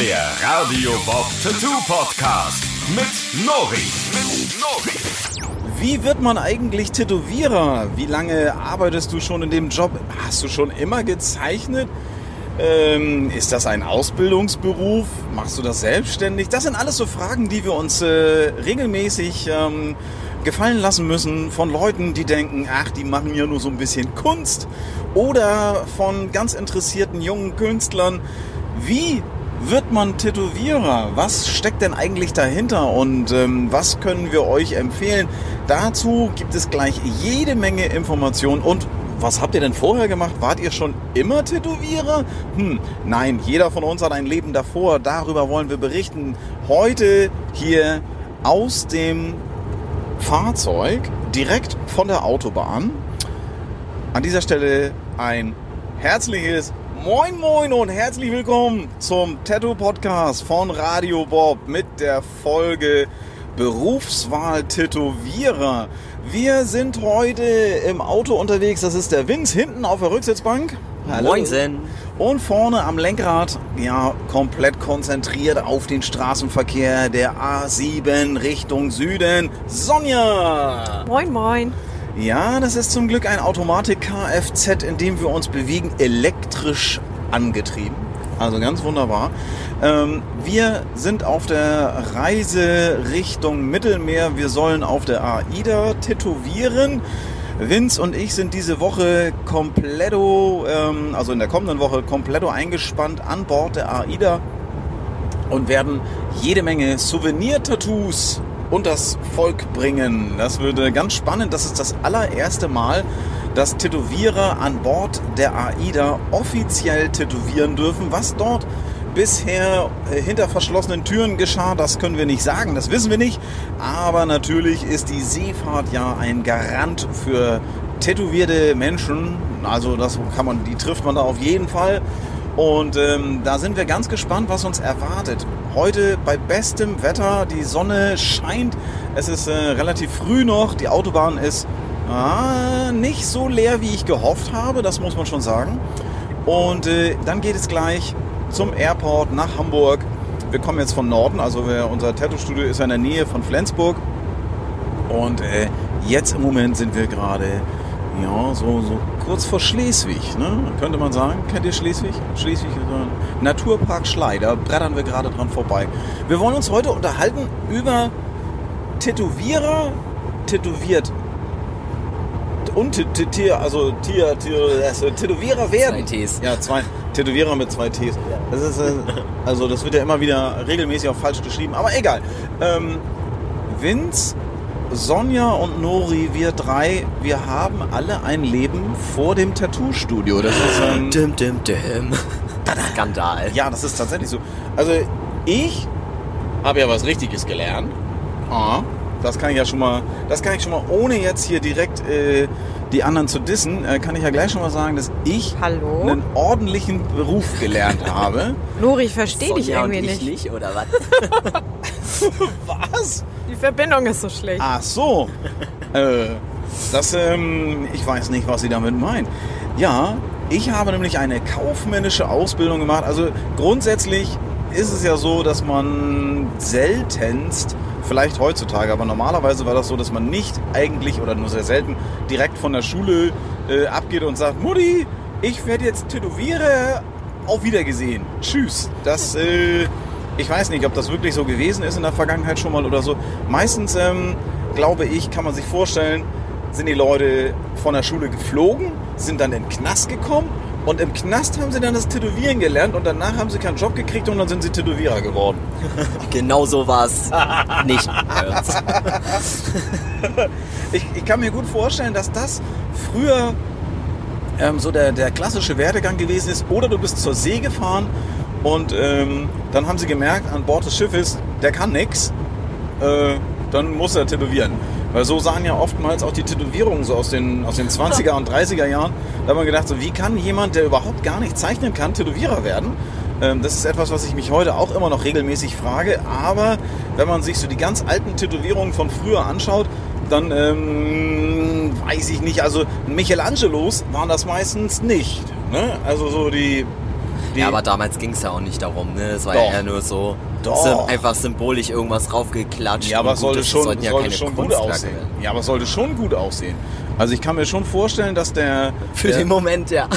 Der Radio Bob Tattoo Podcast mit Nori. Mit Nori. Wie wird man eigentlich Tätowierer? Wie lange arbeitest du schon in dem Job? Hast du schon immer gezeichnet? Ähm, ist das ein Ausbildungsberuf? Machst du das selbstständig? Das sind alles so Fragen, die wir uns äh, regelmäßig ähm, gefallen lassen müssen von Leuten, die denken, ach, die machen ja nur so ein bisschen Kunst. Oder von ganz interessierten jungen Künstlern. Wie wird man Tätowierer? Was steckt denn eigentlich dahinter und ähm, was können wir euch empfehlen? Dazu gibt es gleich jede Menge Informationen und was habt ihr denn vorher gemacht? Wart ihr schon immer Tätowierer? Hm, nein, jeder von uns hat ein Leben davor. Darüber wollen wir berichten. Heute hier aus dem Fahrzeug, direkt von der Autobahn. An dieser Stelle ein herzliches Moin Moin und herzlich willkommen zum Tattoo Podcast von Radio Bob mit der Folge Berufswahl Tätowierer. Wir sind heute im Auto unterwegs. Das ist der Vince hinten auf der Rücksitzbank. Moinsen. Und vorne am Lenkrad, ja, komplett konzentriert auf den Straßenverkehr der A7 Richtung Süden. Sonja! Moin, moin. Ja, das ist zum Glück ein Automatik-Kfz, in dem wir uns bewegen, elektrisch angetrieben. Also ganz wunderbar. Ähm, wir sind auf der Reise Richtung Mittelmeer. Wir sollen auf der AIDA tätowieren. Vince und ich sind diese Woche kompletto, ähm, also in der kommenden Woche kompletto eingespannt an Bord der AIDA und werden jede Menge Souvenir-Tattoos und das Volk bringen. Das würde ganz spannend. Das ist das allererste Mal, dass Tätowierer an Bord der AIDA offiziell tätowieren dürfen. Was dort bisher äh, hinter verschlossenen Türen geschah, das können wir nicht sagen, das wissen wir nicht. Aber natürlich ist die Seefahrt ja ein Garant für tätowierte Menschen. Also das kann man, die trifft man da auf jeden Fall. Und ähm, da sind wir ganz gespannt, was uns erwartet. Heute bei bestem Wetter, die Sonne scheint, es ist äh, relativ früh noch, die Autobahn ist ah, nicht so leer, wie ich gehofft habe, das muss man schon sagen. Und äh, dann geht es gleich zum Airport nach Hamburg. Wir kommen jetzt von Norden, also wir, unser Tattoo-Studio ist in der Nähe von Flensburg. Und äh, jetzt im Moment sind wir gerade ja, so, so kurz vor Schleswig, ne? könnte man sagen. Kennt ihr Schleswig? Schleswig ist ein Naturpark Schlei, da brettern wir gerade dran vorbei. Wir wollen uns heute unterhalten über Tätowierer, tätowiert und Tier, also Tier, Tier, also Tätowierer werden. Zwei Ts. Ja, zwei Tätowierer mit zwei Ts. Das ist, äh, also das wird ja immer wieder regelmäßig auch falsch geschrieben, aber egal. Ähm, Vince Sonja und Nori, wir drei, wir haben alle ein Leben vor dem Tattoo-Studio. Das ist ähm, Dim, dim, dim. Skandal. ja, das ist tatsächlich so. Also ich habe ja was Richtiges gelernt. Ah, das kann ich ja schon mal, das kann ich schon mal, ohne jetzt hier direkt äh, die anderen zu dissen, äh, kann ich ja gleich schon mal sagen, dass ich Hallo? einen ordentlichen Beruf gelernt habe. Lori, ich verstehe dich irgendwie ich nicht. nicht, oder was? Was? Die Verbindung ist so schlecht. Ach so. äh, das, ähm, ich weiß nicht, was sie damit meint. Ja, ich habe nämlich eine kaufmännische Ausbildung gemacht. Also grundsätzlich ist es ja so, dass man seltenst, vielleicht heutzutage, aber normalerweise war das so, dass man nicht eigentlich oder nur sehr selten direkt von der Schule äh, abgeht und sagt, Mutti, ich werde jetzt Tätowierer, auf Wiedergesehen. Tschüss. Das, äh, ich weiß nicht, ob das wirklich so gewesen ist in der Vergangenheit schon mal oder so. Meistens, ähm, glaube ich, kann man sich vorstellen, sind die Leute von der Schule geflogen, sind dann in den Knast gekommen und im Knast haben sie dann das Tätowieren gelernt und danach haben sie keinen Job gekriegt und dann sind sie Tätowierer geworden. genau so war es nicht. Ich, ich kann mir gut vorstellen, dass das früher ähm, so der, der klassische Werdegang gewesen ist. Oder du bist zur See gefahren und ähm, dann haben sie gemerkt, an Bord des Schiffes, der kann nix. Äh, dann muss er tätowieren. Weil so sahen ja oftmals auch die Tätowierungen so aus den, aus den 20er und 30er Jahren. Da hat man gedacht, so, wie kann jemand, der überhaupt gar nicht zeichnen kann, Tätowierer werden? Ähm, das ist etwas, was ich mich heute auch immer noch regelmäßig frage. Aber wenn man sich so die ganz alten Tätowierungen von früher anschaut, dann ähm, weiß ich nicht. Also Michelangelos waren das meistens nicht. Ne? Also so die die, Ja, aber damals ging es ja auch nicht darum, ne? Es war Doch. ja eher nur so Doch. einfach symbolisch irgendwas raufgeklatscht. Ja, aber und es sollte schon, ja sollte keine schon gut aussehen. werden. Ja, aber es sollte schon gut aussehen. Also ich kann mir schon vorstellen, dass der, Für der, den Moment, ja.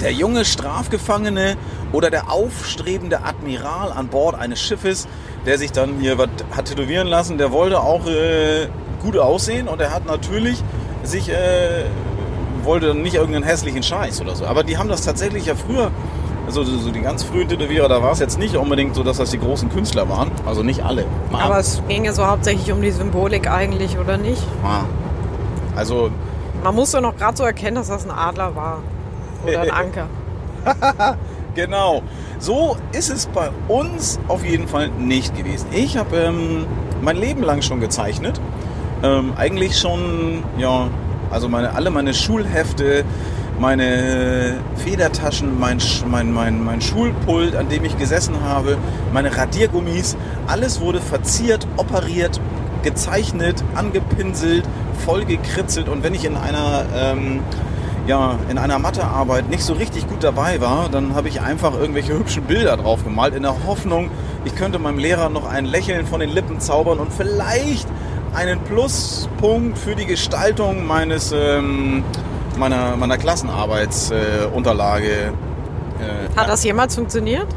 der junge Strafgefangene oder der aufstrebende Admiral an Bord eines Schiffes, der sich dann hier was hat tätowieren lassen, der wollte auch äh, gut aussehen und er hat natürlich sich, äh, wollte dann nicht irgendeinen hässlichen Scheiß oder so. Aber die haben das tatsächlich ja früher, also so so die ganz frühen Tätowierer, da war es jetzt nicht unbedingt so, dass das die großen Künstler waren. Also nicht alle. Mal Aber es ging ja so hauptsächlich um die Symbolik eigentlich, oder nicht? Ah. Also, Man musste noch gerade so erkennen, dass das ein Adler war. Oder ein Anker. genau. So ist es bei uns auf jeden Fall nicht gewesen. Ich habe ähm, mein Leben lang schon gezeichnet. Ähm, eigentlich schon, ja, also meine, alle meine Schulhefte, meine Federtaschen, mein, mein, mein, mein Schulpult, an dem ich gesessen habe, meine Radiergummis, alles wurde verziert, operiert, gezeichnet, angepinselt, vollgekritzelt. Und wenn ich in einer ähm, ja, in einer Mathearbeit nicht so richtig gut dabei war, dann habe ich einfach irgendwelche hübschen Bilder drauf gemalt, in der Hoffnung, ich könnte meinem Lehrer noch ein Lächeln von den Lippen zaubern und vielleicht einen Pluspunkt für die Gestaltung meines, ähm, meiner, meiner Klassenarbeitsunterlage. Äh, Hat das jemals funktioniert?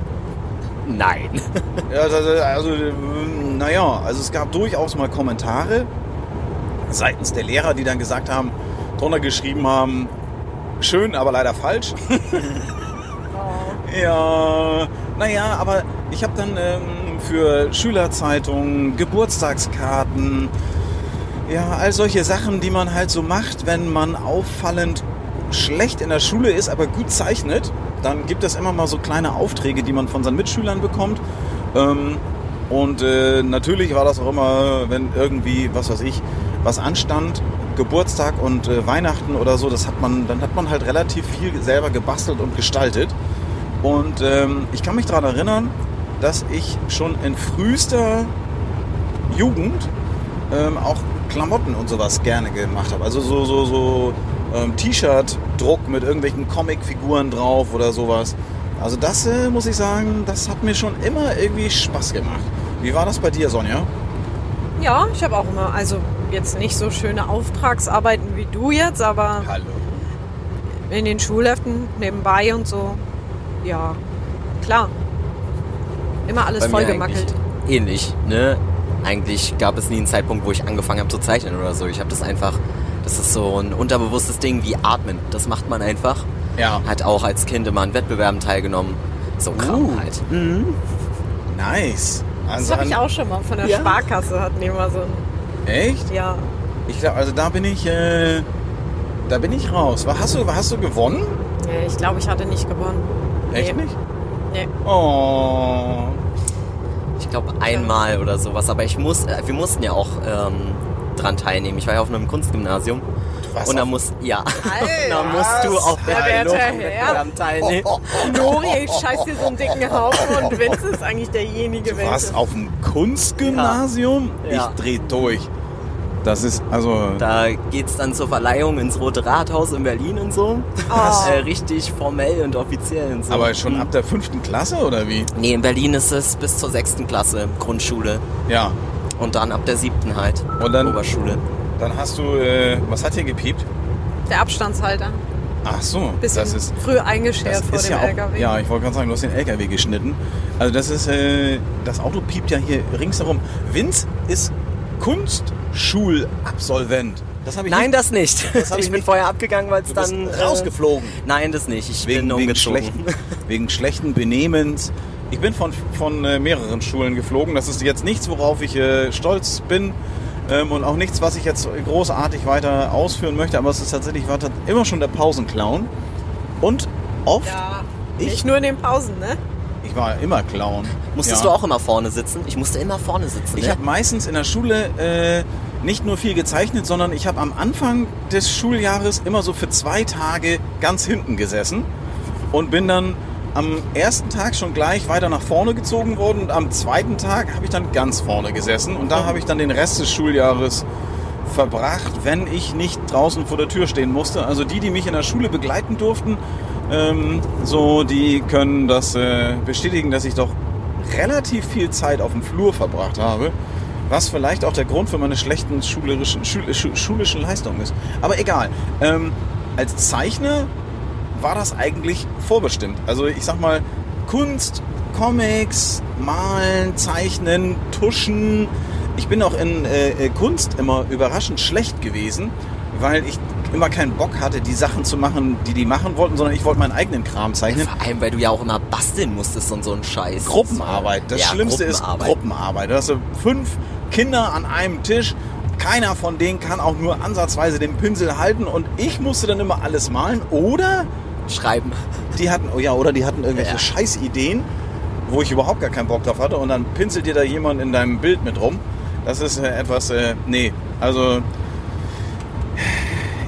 Nein. ja, also, naja, also es gab durchaus mal Kommentare seitens der Lehrer, die dann gesagt haben, drunter geschrieben haben, schön, aber leider falsch. Ja, naja, aber ich habe dann ähm, für Schülerzeitungen, Geburtstagskarten, ja, all solche Sachen, die man halt so macht, wenn man auffallend schlecht in der Schule ist, aber gut zeichnet, dann gibt es immer mal so kleine Aufträge, die man von seinen Mitschülern bekommt. Ähm, und äh, natürlich war das auch immer, wenn irgendwie, was weiß ich, was anstand, Geburtstag und äh, Weihnachten oder so, das hat man, dann hat man halt relativ viel selber gebastelt und gestaltet. Und ähm, ich kann mich daran erinnern, dass ich schon in frühester Jugend ähm, auch Klamotten und sowas gerne gemacht habe. Also so, so, so ähm, T-Shirt-Druck mit irgendwelchen Comicfiguren drauf oder sowas. Also das äh, muss ich sagen, das hat mir schon immer irgendwie Spaß gemacht. Wie war das bei dir, Sonja? Ja, ich habe auch immer, also jetzt nicht so schöne Auftragsarbeiten wie du jetzt, aber Hallo. in den Schulheften nebenbei und so. Ja, klar. Immer alles vollgemackelt. Ähnlich, ne? Eigentlich gab es nie einen Zeitpunkt, wo ich angefangen habe zu zeichnen oder so. Ich habe das einfach, das ist so ein unterbewusstes Ding wie Atmen. Das macht man einfach. Ja. Hat auch als Kind immer an Wettbewerben teilgenommen. So Kram Uh. halt. Nice. Das Also habe ich auch schon mal von der Ja. Sparkasse hatten die immer so ein, Echt? ja. Ich glaube, also da bin ich, äh, da bin ich raus. Was hast du, was hast du gewonnen? ja ich glaube, ich hatte nicht gewonnen. Echt Nee. nicht? Nee. Oh. Ich glaube einmal oder sowas. Aber ich muss, äh, wir mussten ja auch ähm, dran teilnehmen. Ich war ja auf einem Kunstgymnasium. warst Und da auf- muss, ja. Da musst du auch der Wettbewerb teilnehmen. Nori, ich scheiß dir so einen dicken Haufen und Vince ist eigentlich derjenige, Du warst welche. auf dem Kunstgymnasium? Ja. Ich dreh durch. Das ist, also, Da geht's dann zur Verleihung ins Rote Rathaus in Berlin und so. Oh. Äh, richtig formell und offiziell und so. aber schon ab der fünften Klasse oder wie? Nee, in Berlin ist es bis zur sechsten Klasse Grundschule. Ja. Und dann ab der siebten halt. Und dann- Oberschule. Dann hast du, äh, was hat hier gepiept? Der Abstandshalter. Ach so, Bisschen das ist, früh eingeschert das vor ist dem ja auch, LKW. ja, ich wollte gerade sagen, du hast den LKW geschnitten. Also das ist, äh, das Auto piept ja hier ringsherum. Vince ist Kunstschulabsolvent. Das habe ich Nein, nicht das nicht. Das ich ich bin nicht- vorher abgegangen, weil es dann. äh, rausgeflogen. Nein, das nicht. Ich wegen, bin wegen, umgezogen. schlechten, wegen schlechten Benehmens. Ich bin von, von äh, mehreren Schulen geflogen. Das ist jetzt nichts, worauf ich äh, stolz bin ähm, und auch nichts, was ich jetzt großartig weiter ausführen möchte. Aber es ist tatsächlich war immer schon der Pausenclown. Und oft, Ja, Ich- nicht nur in den Pausen, ne? Ich war immer Clown. Musstest Ja. du auch immer vorne sitzen? Ich musste immer vorne sitzen. Ich ne? habe meistens in der Schule äh, nicht nur viel gezeichnet, sondern ich habe am Anfang des Schuljahres immer so für zwei Tage ganz hinten gesessen und bin dann am ersten Tag schon gleich weiter nach vorne gezogen worden und am zweiten Tag habe ich dann ganz vorne gesessen und da habe ich dann den Rest des Schuljahres verbracht, wenn ich nicht draußen vor der Tür stehen musste. Also die, die mich in der Schule begleiten durften, ähm, so die können das äh, bestätigen, dass ich doch relativ viel Zeit auf dem Flur verbracht habe. Was vielleicht auch der Grund für meine schlechten schulerischen, schul, schu- schulischen Leistungen ist. Aber egal. Ähm, als Zeichner war das eigentlich vorbestimmt. Also ich sag mal, Kunst, Comics, Malen, Zeichnen, Tuschen. Ich bin auch in äh, äh, Kunst immer überraschend schlecht gewesen, weil ich immer keinen Bock hatte, die Sachen zu machen, die die machen wollten, sondern ich wollte meinen eigenen Kram zeichnen. Vor allem, weil du ja auch immer basteln musstest und so ein Scheiß. Gruppenarbeit. Das ja, Schlimmste ist Gruppenarbeit. Gruppenarbeit. Da hast du fünf Kinder an einem Tisch. Keiner von denen kann auch nur ansatzweise den Pinsel halten und ich musste dann immer alles malen. Oder Schreiben. die hatten, oh ja, oder die hatten irgendwelche Ja. Scheißideen, wo ich überhaupt gar keinen Bock drauf hatte und dann pinselt dir da jemand in deinem Bild mit rum. Das ist äh, etwas, äh, nee, also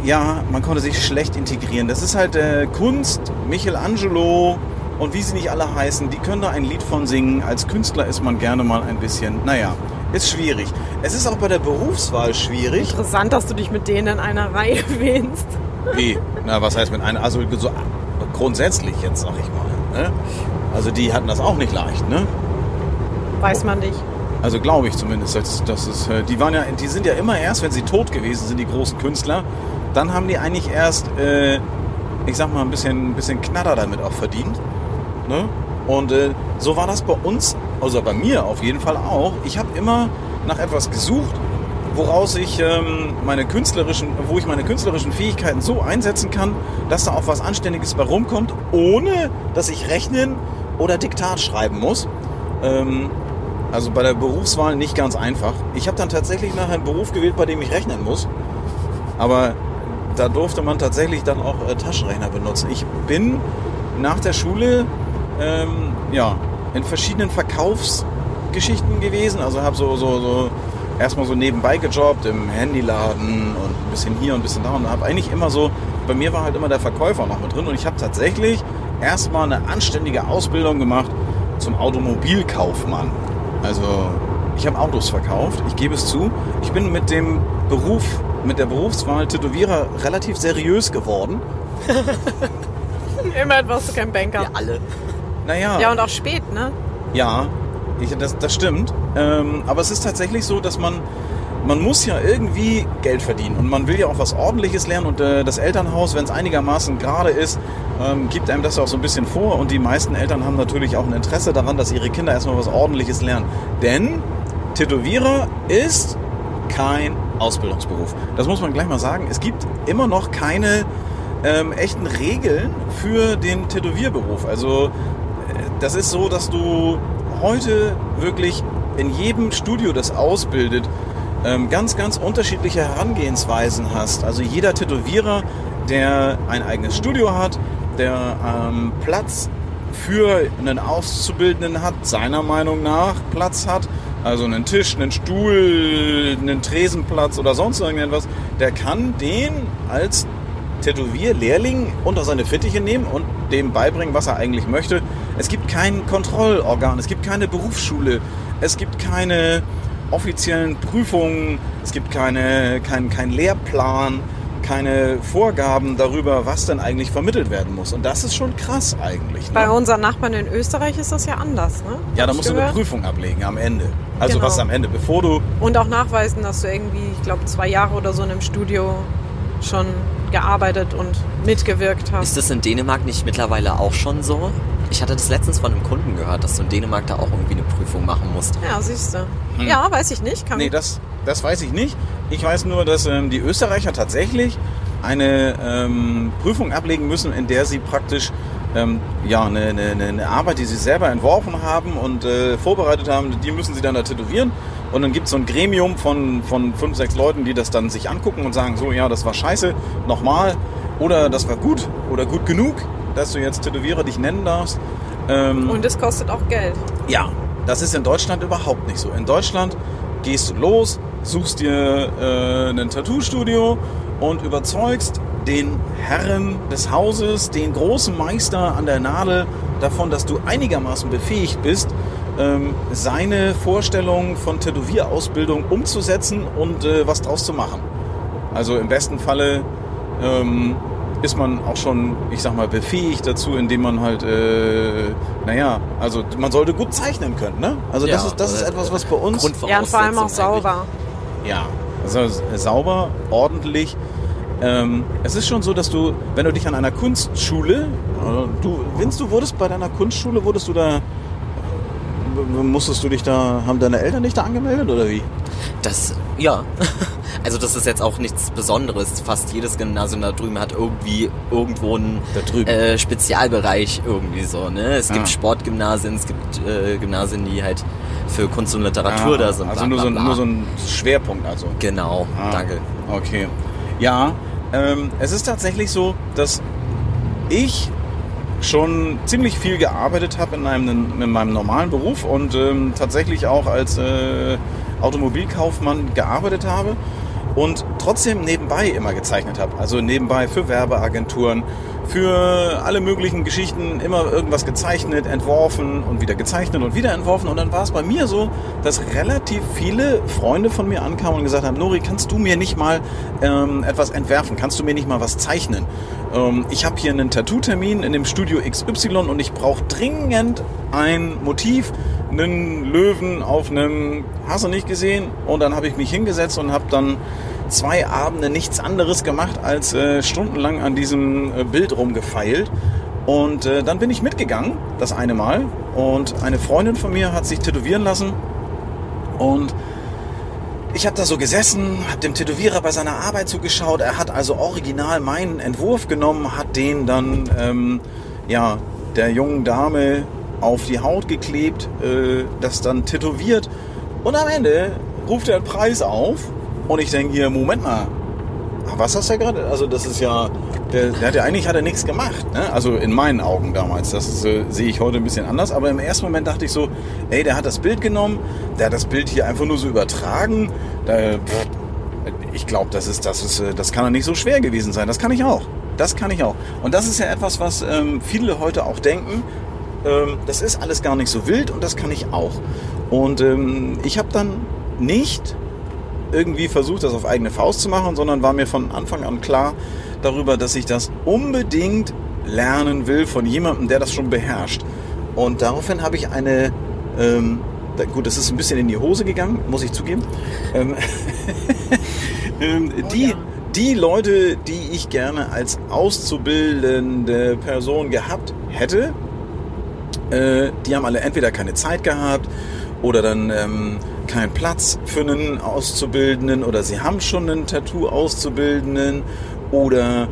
ja, man konnte sich schlecht integrieren. Das ist halt äh, Kunst, Michelangelo und wie sie nicht alle heißen, die können da ein Lied von singen. Als Künstler ist man gerne mal ein bisschen, naja, ist schwierig. Es ist auch bei der Berufswahl schwierig. Interessant, dass du dich mit denen in einer Reihe wähnst. Wie? Na, was heißt mit einer? Also so grundsätzlich jetzt, sag ich mal. Ne? Also die hatten das auch nicht leicht, ne? Weiß man nicht. Also glaube ich zumindest. Das, das ist, äh, die waren ja, die sind ja immer erst, wenn sie tot gewesen sind, die großen Künstler, dann haben die eigentlich erst, äh, ich sag mal, ein bisschen, ein bisschen Knatter damit auch verdient. Ne? Und äh, so war das bei uns, also bei mir auf jeden Fall auch. Ich habe immer nach etwas gesucht, woraus ich ähm, meine künstlerischen, wo ich meine künstlerischen Fähigkeiten so einsetzen kann, dass da auch was Anständiges bei rumkommt, ohne dass ich rechnen oder Diktat schreiben muss. Ähm, also bei der Berufswahl nicht ganz einfach. Ich habe dann tatsächlich nachher einen Beruf gewählt, bei dem ich rechnen muss. Aber da durfte man tatsächlich dann auch äh, Taschenrechner benutzen. Ich bin nach der Schule ähm, ja, in verschiedenen Verkaufsgeschichten gewesen. Also habe so, so, so erstmal so nebenbei gejobbt im Handyladen und ein bisschen hier und ein bisschen da. Und habe eigentlich immer so, bei mir war halt immer der Verkäufer noch mit drin. Und ich habe tatsächlich erstmal eine anständige Ausbildung gemacht zum Automobilkaufmann. Also ich habe Autos verkauft, ich gebe es zu. Ich bin mit dem Beruf, mit der Berufswahl Tätowierer relativ seriös geworden. Immerhin warst du kein Banker. Ja, alle. Naja, Ja, und auch spät, ne? ja ich, das, das stimmt. Ähm, aber es ist tatsächlich so, dass man, man muss ja irgendwie Geld verdienen. Und man will ja auch was Ordentliches lernen. Und äh, das Elternhaus, wenn es einigermaßen gerade ist, ähm, gibt einem das auch so ein bisschen vor. Und die meisten Eltern haben natürlich auch ein Interesse daran, dass ihre Kinder erstmal was Ordentliches lernen. Denn Tätowierer ist kein Ausbildungsberuf. Das muss man gleich mal sagen. Es gibt immer noch keine ähm, echten Regeln für den Tätowierberuf. Also äh, das ist so, dass du heute wirklich in jedem Studio, das ausbildet, ähm, ganz, ganz unterschiedliche Herangehensweisen hast. Also jeder Tätowierer, der ein eigenes Studio hat, der ähm, Platz für einen Auszubildenden hat, seiner Meinung nach Platz hat, also einen Tisch, einen Stuhl, einen Tresenplatz oder sonst irgendetwas, der kann den als Tätowierlehrling unter seine Fittiche nehmen und dem beibringen, was er eigentlich möchte. Es gibt kein Kontrollorgan, es gibt keine Berufsschule, es gibt keine offiziellen Prüfungen, es gibt keine, kein, kein Lehrplan, keine Vorgaben darüber, was denn eigentlich vermittelt werden muss. Und das ist schon krass eigentlich. Bei Ne? unseren Nachbarn in Österreich ist das ja anders, ne? Ja, da musst du eine gehört. Prüfung ablegen am Ende. Also Genau. was am Ende, bevor du Und auch nachweisen, dass du irgendwie, ich glaube, zwei Jahre oder so in einem Studio schon gearbeitet und mitgewirkt hast. Ist das in Dänemark nicht mittlerweile auch schon so? Ich hatte das letztens von einem Kunden gehört, dass du in Dänemark da auch irgendwie eine Prüfung machen musst. Ja, siehst du. Ja, weiß ich nicht. Kann Nee, das, das weiß ich nicht. Ich weiß nur, dass ähm, die Österreicher tatsächlich eine ähm, Prüfung ablegen müssen, in der sie praktisch ähm, ja, eine, eine, eine- eine Arbeit, die sie selber entworfen haben und äh, vorbereitet haben, die müssen sie dann da tätowieren. Und dann gibt es so ein Gremium von, von fünf, sechs Leuten, die das dann sich angucken und sagen, so, ja, das war scheiße, nochmal. Oder das war gut oder gut genug, dass du jetzt Tätowierer dich nennen darfst. Ähm, Und es kostet auch Geld. ja, das ist in Deutschland überhaupt nicht so. In Deutschland gehst du los, suchst dir äh, ein Tattoo-Studio und überzeugst den Herren des Hauses, den großen Meister an der Nadel davon, dass du einigermaßen befähigt bist, ähm, seine Vorstellung von Tätowierausbildung umzusetzen und äh, was draus zu machen. Also im besten Falle ähm, ist man auch schon, ich sag mal, befähigt dazu, indem man halt, äh, naja, also man sollte gut zeichnen können, ne? Also das Ja, ist das ist äh, etwas, was bei uns Ja, und vor allem auch eigentlich. sauber. ja, also sauber, ordentlich. Ähm, es ist schon so, dass du, wenn du dich an einer Kunstschule, äh, du, Vince, du wurdest bei deiner Kunstschule, wurdest du da, äh, musstest du dich da, haben deine Eltern dich da angemeldet oder wie? Das, ja. Also das ist jetzt auch nichts Besonderes. Fast jedes Gymnasium da drüben hat irgendwie irgendwo einen äh, Spezialbereich irgendwie so. Ne? Es Ah. gibt Sportgymnasien, es gibt äh, Gymnasien, die halt für Kunst und Literatur da sind. Also bla, nur, so, bla. nur so ein Schwerpunkt also. Genau, Ah, danke. Okay. Ja, ähm, es ist tatsächlich so, dass ich schon ziemlich viel gearbeitet habe in, einem, in meinem normalen Beruf und ähm, tatsächlich auch als äh, Automobilkaufmann gearbeitet habe und trotzdem nebenbei immer gezeichnet habe. Also nebenbei für Werbeagenturen, für alle möglichen Geschichten immer irgendwas gezeichnet, entworfen und wieder gezeichnet und wieder entworfen. Und dann war es bei mir so, dass relativ viele Freunde von mir ankamen und gesagt haben, Nori, kannst du mir nicht mal ähm, etwas entwerfen? Kannst du mir nicht mal was zeichnen? Ähm, ich habe hier einen Tattoo-Termin in dem Studio XY und ich brauche dringend ein Motiv, einen Löwen auf einem, hast du nicht gesehen? Und dann habe ich mich hingesetzt und habe dann zwei Abende nichts anderes gemacht, als äh, stundenlang an diesem äh, Bild rumgefeilt. Und äh, dann bin ich mitgegangen, das eine Mal. Und eine Freundin von mir hat sich tätowieren lassen. Und ich habe da so gesessen, habe dem Tätowierer bei seiner Arbeit zugeschaut. Er hat also original meinen Entwurf genommen, hat den dann ähm, ja der jungen Dame auf die Haut geklebt, äh, das dann tätowiert. Und am Ende ruft er einen Preis auf. Und ich denke hier, Moment mal, was hast du gerade? Also das ist ja, der, der hat ja eigentlich hat er nichts gemacht. Ne? Also in meinen Augen damals. Das äh, sehe ich heute ein bisschen anders. Aber im ersten Moment dachte ich so, ey, der hat das Bild genommen, der hat das Bild hier einfach nur so übertragen. Da, pff, ich glaube, das ist, das ist, äh, das kann doch nicht so schwer gewesen sein. Das kann ich auch. Das kann ich auch. Und das ist ja etwas, was ähm, viele heute auch denken. Ähm, das ist alles gar nicht so wild und das kann ich auch. Und ähm, ich habe dann nicht irgendwie versucht, das auf eigene Faust zu machen, sondern war mir von Anfang an klar darüber, dass ich das unbedingt lernen will von jemandem, der das schon beherrscht. Und daraufhin habe ich eine, ähm, gut, das ist ein bisschen in die Hose gegangen, muss ich zugeben. Ähm, ähm, die, ja. die Leute, die ich gerne als auszubildende Person gehabt hätte, äh, die haben alle entweder keine Zeit gehabt oder dann ähm, keinen Platz für einen Auszubildenden oder sie haben schon einen Tattoo-Auszubildenden oder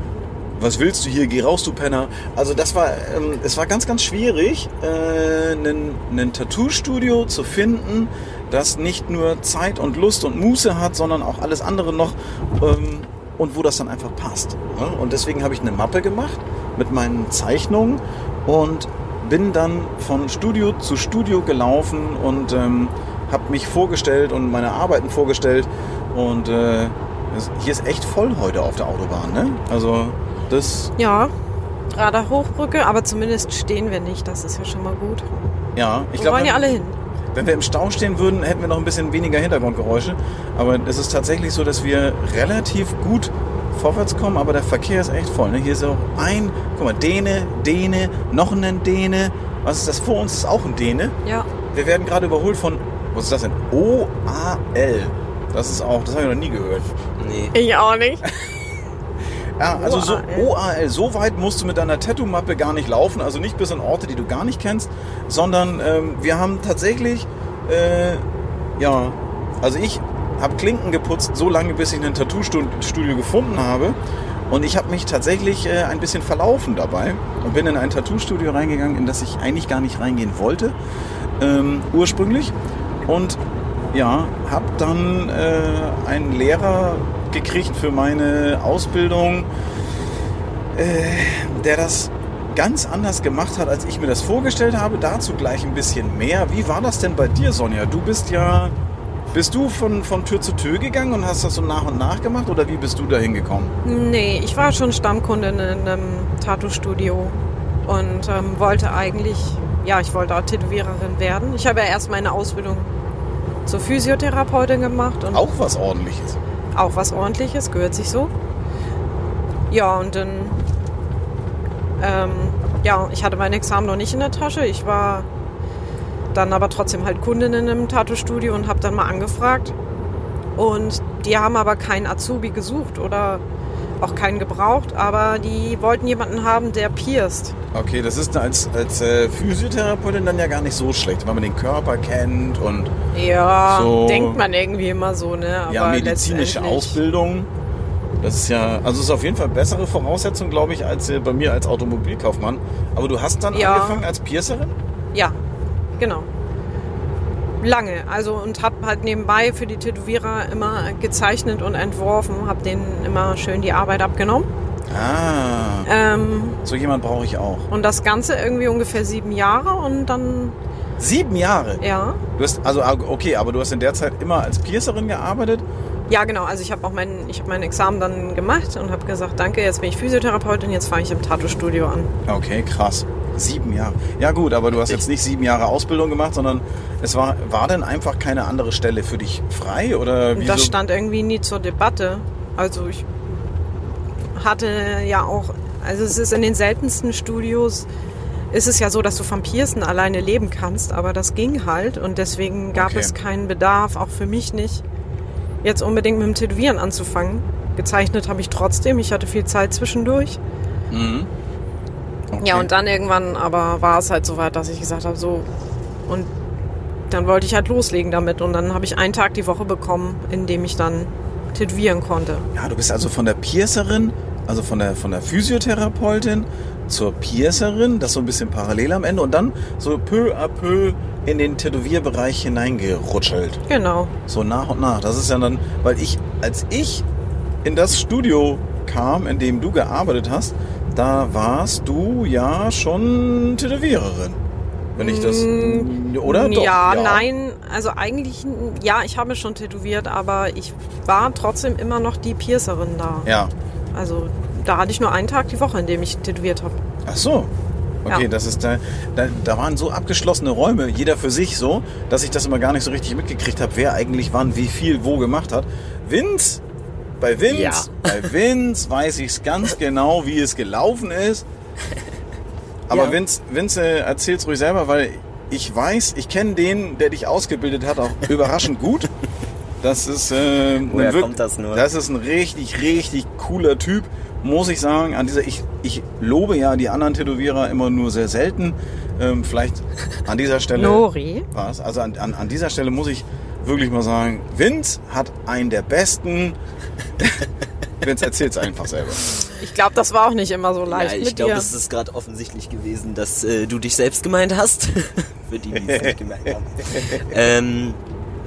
was willst du hier, geh raus, du Penner. Also das war, ähm, es war ganz, ganz schwierig, äh, einen Tattoo-Studio zu finden, das nicht nur Zeit und Lust und Muße hat, sondern auch alles andere noch ähm, und wo das dann einfach passt. Ne? Und deswegen habe ich eine Mappe gemacht mit meinen Zeichnungen und bin dann von Studio zu Studio gelaufen und ähm, habe mich vorgestellt und meine Arbeiten vorgestellt. Und äh, hier ist echt voll heute auf der Autobahn. Ne? Also das, Ja, Radar Hochbrücke, aber zumindest stehen wir nicht. Das ist ja schon mal gut. ja, ich Wir glaube, wollen ja alle hin. wenn wir im Stau stehen würden, hätten wir noch ein bisschen weniger Hintergrundgeräusche. Aber es ist tatsächlich so, dass wir relativ gut vorwärts kommen, aber der Verkehr ist echt voll. Ne? Hier ist auch ein, guck mal, Däne, Däne, noch ein Däne. Was ist das vor uns? Ist auch ein Däne. Ja, Wir werden gerade überholt von, was ist das denn? OAL. Das ist auch, das habe ich noch nie gehört. Nee. ich auch nicht. Ja, also so OAL. So weit musst du mit deiner Tattoo-Mappe gar nicht laufen, also nicht bis an Orte, die du gar nicht kennst, sondern ähm, wir haben tatsächlich, äh, ja, also ich habe Klinken geputzt so lange, bis ich ein Tattoo-Studio gefunden habe und ich habe mich tatsächlich äh, ein bisschen verlaufen dabei und bin in ein Tattoo-Studio reingegangen, in das ich eigentlich gar nicht reingehen wollte, ähm, ursprünglich und ja, habe dann äh, einen Lehrer gekriegt für meine Ausbildung, äh, der das ganz anders gemacht hat, als ich mir das vorgestellt habe. Dazu gleich ein bisschen mehr. Wie war das denn bei dir, Sonja? Du bist ja, bist du von, von Tür zu Tür gegangen und hast das so nach und nach gemacht oder wie bist du da hingekommen? Nee, ich war schon Stammkundin in einem Tattoo-Studio und ähm, wollte eigentlich, ja, ich wollte auch Tätowiererin werden. Ich habe ja erst meine Ausbildung zur Physiotherapeutin gemacht und Auch was ordentliches. Auch was ordentliches, gehört sich so. Ja, und dann, ähm, ja, ich hatte mein Examen noch nicht in der Tasche. Ich war dann aber trotzdem halt Kundin in einem Tattoo-Studio und habe dann mal angefragt. Und die haben aber keinen Azubi gesucht oder auch keinen gebraucht, aber die wollten jemanden haben, der pierst. Okay, das ist als, als äh, Physiotherapeutin dann ja gar nicht so schlecht, weil man den Körper kennt und Ja, So. denkt man irgendwie immer so, ne? Aber ja, medizinische Ausbildung. Das ist ja, also es ist auf jeden Fall bessere Voraussetzung, glaube ich, als äh, bei mir als Automobilkaufmann. Aber du hast dann Ja. angefangen als Piercerin? Ja, genau. Lange, also und habe halt nebenbei für die Tätowierer immer gezeichnet und entworfen, habe denen immer schön die Arbeit abgenommen. Ah, Ähm, so jemand brauche ich auch. und das Ganze irgendwie ungefähr sieben Jahre und dann, Sieben Jahre? ja. Du hast, also ah, okay, aber du hast in der Zeit immer als Piercerin gearbeitet? Ja, genau. Also ich habe auch mein, ich hab mein Examen dann gemacht und habe gesagt, danke, jetzt bin ich Physiotherapeutin, jetzt fange ich im Tattoo-Studio an. Okay, krass. Sieben Jahre. Ja gut, aber du hast jetzt nicht sieben Jahre Ausbildung gemacht, sondern es war, war denn einfach keine andere Stelle für dich frei oder wieso? das stand irgendwie nie zur Debatte. Also ich hatte ja auch, also es ist in den seltensten Studios, ist es ja so, dass du vom Piercen alleine leben kannst, aber das ging halt und deswegen gab Okay. es keinen Bedarf, auch für mich nicht, jetzt unbedingt mit dem Tätowieren anzufangen. Gezeichnet habe ich trotzdem, ich hatte viel Zeit zwischendurch. Mhm. Okay. Ja, und dann irgendwann aber war es halt so weit, dass ich gesagt habe, so. Und dann wollte ich halt loslegen damit. Und dann habe ich einen Tag die Woche bekommen, in dem ich dann tätowieren konnte. Ja, du bist also von der Piercerin, also von der, von der Physiotherapeutin zur Piercerin, das so ein bisschen parallel am Ende und dann so peu à peu in den Tätowierbereich hineingerutschelt. Genau. So nach und nach. Das ist ja dann, weil ich, als ich in das Studio kam, in dem du gearbeitet hast, da warst du ja schon Tätowiererin. Wenn ich das. Oder? Doch, ja, nein. Also eigentlich, ja, ich habe schon tätowiert, aber ich war trotzdem immer noch die Piercerin da. Ja. Also da hatte ich nur einen Tag die Woche, in dem ich tätowiert habe. Ach so. Okay, Ja. das ist da, da, da waren so abgeschlossene Räume, jeder für sich so, dass ich das immer gar nicht so richtig mitgekriegt habe, wer eigentlich wann wie viel wo gemacht hat. Vince, bei Vince, Ja. bei Vince weiß ich es ganz genau, wie es gelaufen ist. Aber Ja. Vince, Vince äh, erzähl's ruhig selber, weil ich weiß, ich kenne den, der dich ausgebildet hat, auch überraschend gut. Das ist, äh, Woher kommt das nur? Das ist ein richtig, richtig cooler Typ, muss ich sagen. An dieser, ich, ich lobe ja die anderen Tätowierer immer nur sehr selten. Ähm, vielleicht an dieser Stelle. Nori. Was? Also an, an, an dieser Stelle muss ich wirklich mal sagen, Vince hat einen der besten. Vince erzählt's einfach selber. Ich glaube, das war auch nicht immer so Ja, leicht ich mit glaube, es ist gerade offensichtlich gewesen, dass äh, du dich selbst gemeint hast. Für die, die es nicht gemeint haben. ähm,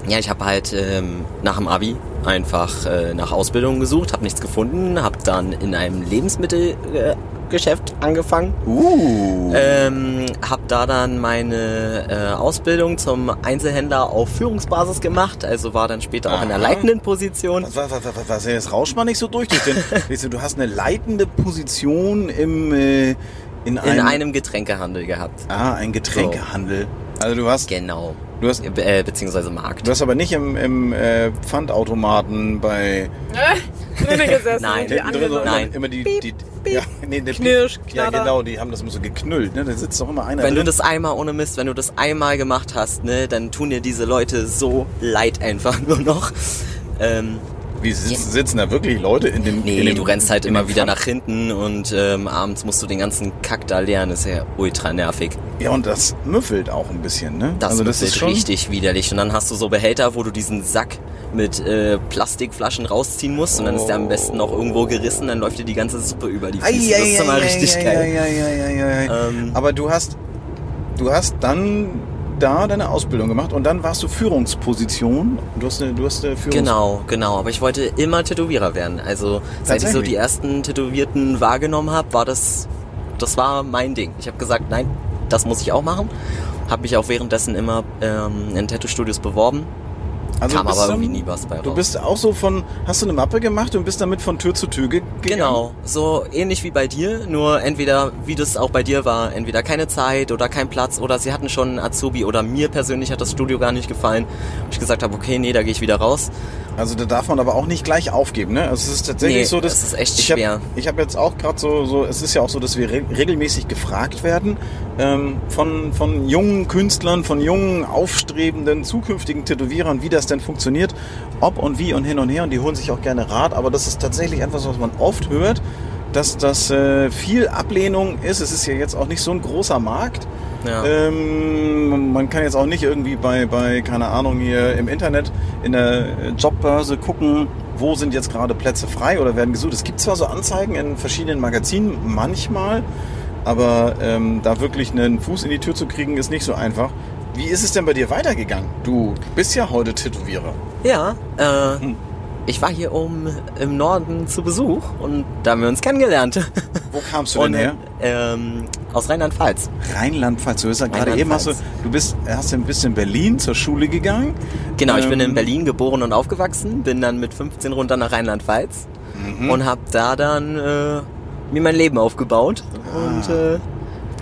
ja, ich habe halt ähm, nach dem Abi einfach äh, nach Ausbildung gesucht, habe nichts gefunden, habe dann in einem Lebensmittelgeschäft äh, Geschäft angefangen. Uh. Ähm, habe da dann meine äh, Ausbildung zum Einzelhändler auf Führungsbasis gemacht, also war dann später auch in der Aha. leitenden Position. Was, was, was, was, was, jetzt rauscht man nicht so durch. durch den, weißt du, hast eine leitende Position im, äh, in, In einem, einem Getränkehandel gehabt. Ah, ein Getränkehandel. Also du hast, Genau. du hast, Be äh, beziehungsweise Markt. du hast aber nicht im, im äh, Pfandautomaten bei Drinnen gesessen. Nein. die drin so anderen- Nein. immer die, Piep, die piep. ja, nee, Knirsch, ja genau, die haben das immer so geknüllt, ne? Da sitzt doch immer einer Wenn du drin. das einmal ohne Mist, wenn du das einmal gemacht hast, ne, dann tun dir diese Leute so leid einfach nur noch. Ähm, Wie sitzen, sitzen da wirklich Leute in den nee, in dem, du rennst halt immer dem wieder nach hinten und ähm, abends musst du den ganzen Kack da lernen. Das ist ja ultra nervig. Ja, und das müffelt auch ein bisschen, ne? Das, also das ist schon richtig widerlich. Und dann hast du so Behälter, wo du diesen Sack mit äh, Plastikflaschen rausziehen musst und dann ist der am besten noch irgendwo gerissen, dann läuft dir die ganze Suppe über die Füße. das ist ei, immer richtig ei, geil. ei, ei, ei, ei, ei. Ähm, Aber du hast, du hast dann da deine Ausbildung gemacht und dann warst du Führungsposition. Du hast eine, du hast eine Führungs Genau, genau. Aber ich wollte immer Tätowierer werden. Also seit ich so die ersten Tätowierten wahrgenommen habe, war das, das war mein Ding. Ich habe gesagt, nein, das muss ich auch machen. Habe mich auch währenddessen immer ähm, in Tattoo-Studios beworben. Also Kam aber du- irgendwie nie was bei Du raus. bist auch so von, hast du eine Mappe gemacht und bist damit von Tür zu Tür ge gegangen? Genau, so ähnlich wie bei dir, nur entweder, wie das auch bei dir war, entweder keine Zeit oder kein Platz oder sie hatten schon einen Azubi oder mir persönlich hat das Studio gar nicht gefallen. Und ich gesagt habe, okay, nee, da gehe ich wieder raus. Also da darf man aber auch nicht gleich aufgeben, ne? Also es ist tatsächlich Nee, so, dass es ist echt ich hab, schwer. Ich habe jetzt auch gerade so, so, es ist ja auch so, dass wir re regelmäßig gefragt werden ähm, von von jungen Künstlern, von jungen aufstrebenden zukünftigen Tätowierern, wie das denn funktioniert, ob und wie und hin und her. Und die holen sich auch gerne Rat. Aber das ist tatsächlich etwas, was man oft hört, dass das äh, viel Ablehnung ist. Es ist ja jetzt auch nicht so ein großer Markt. Ja. Ähm, man kann jetzt auch nicht irgendwie bei, bei, keine Ahnung, hier im Internet in der Jobbörse gucken, wo sind jetzt gerade Plätze frei oder werden gesucht. Es gibt zwar so Anzeigen in verschiedenen Magazinen, manchmal, aber ähm, da wirklich einen Fuß in die Tür zu kriegen, ist nicht so einfach. Wie ist es denn bei dir weitergegangen? Du bist ja heute Tätowierer. Ja, äh, Hm. ich war hier oben im Norden zu Besuch und da haben wir uns kennengelernt. Wo kamst du denn Und, her? ähm, aus Rheinland-Pfalz. Rheinland-Pfalz. Du hast ja gerade eben hast du, du bist, hast ein bisschen in Berlin zur Schule gegangen. Genau, ich bin Ähm, in Berlin geboren und aufgewachsen, bin dann mit 15 runter nach Rheinland-Pfalz Mhm. und habe da dann äh, mir mein Leben aufgebaut Ah. und äh,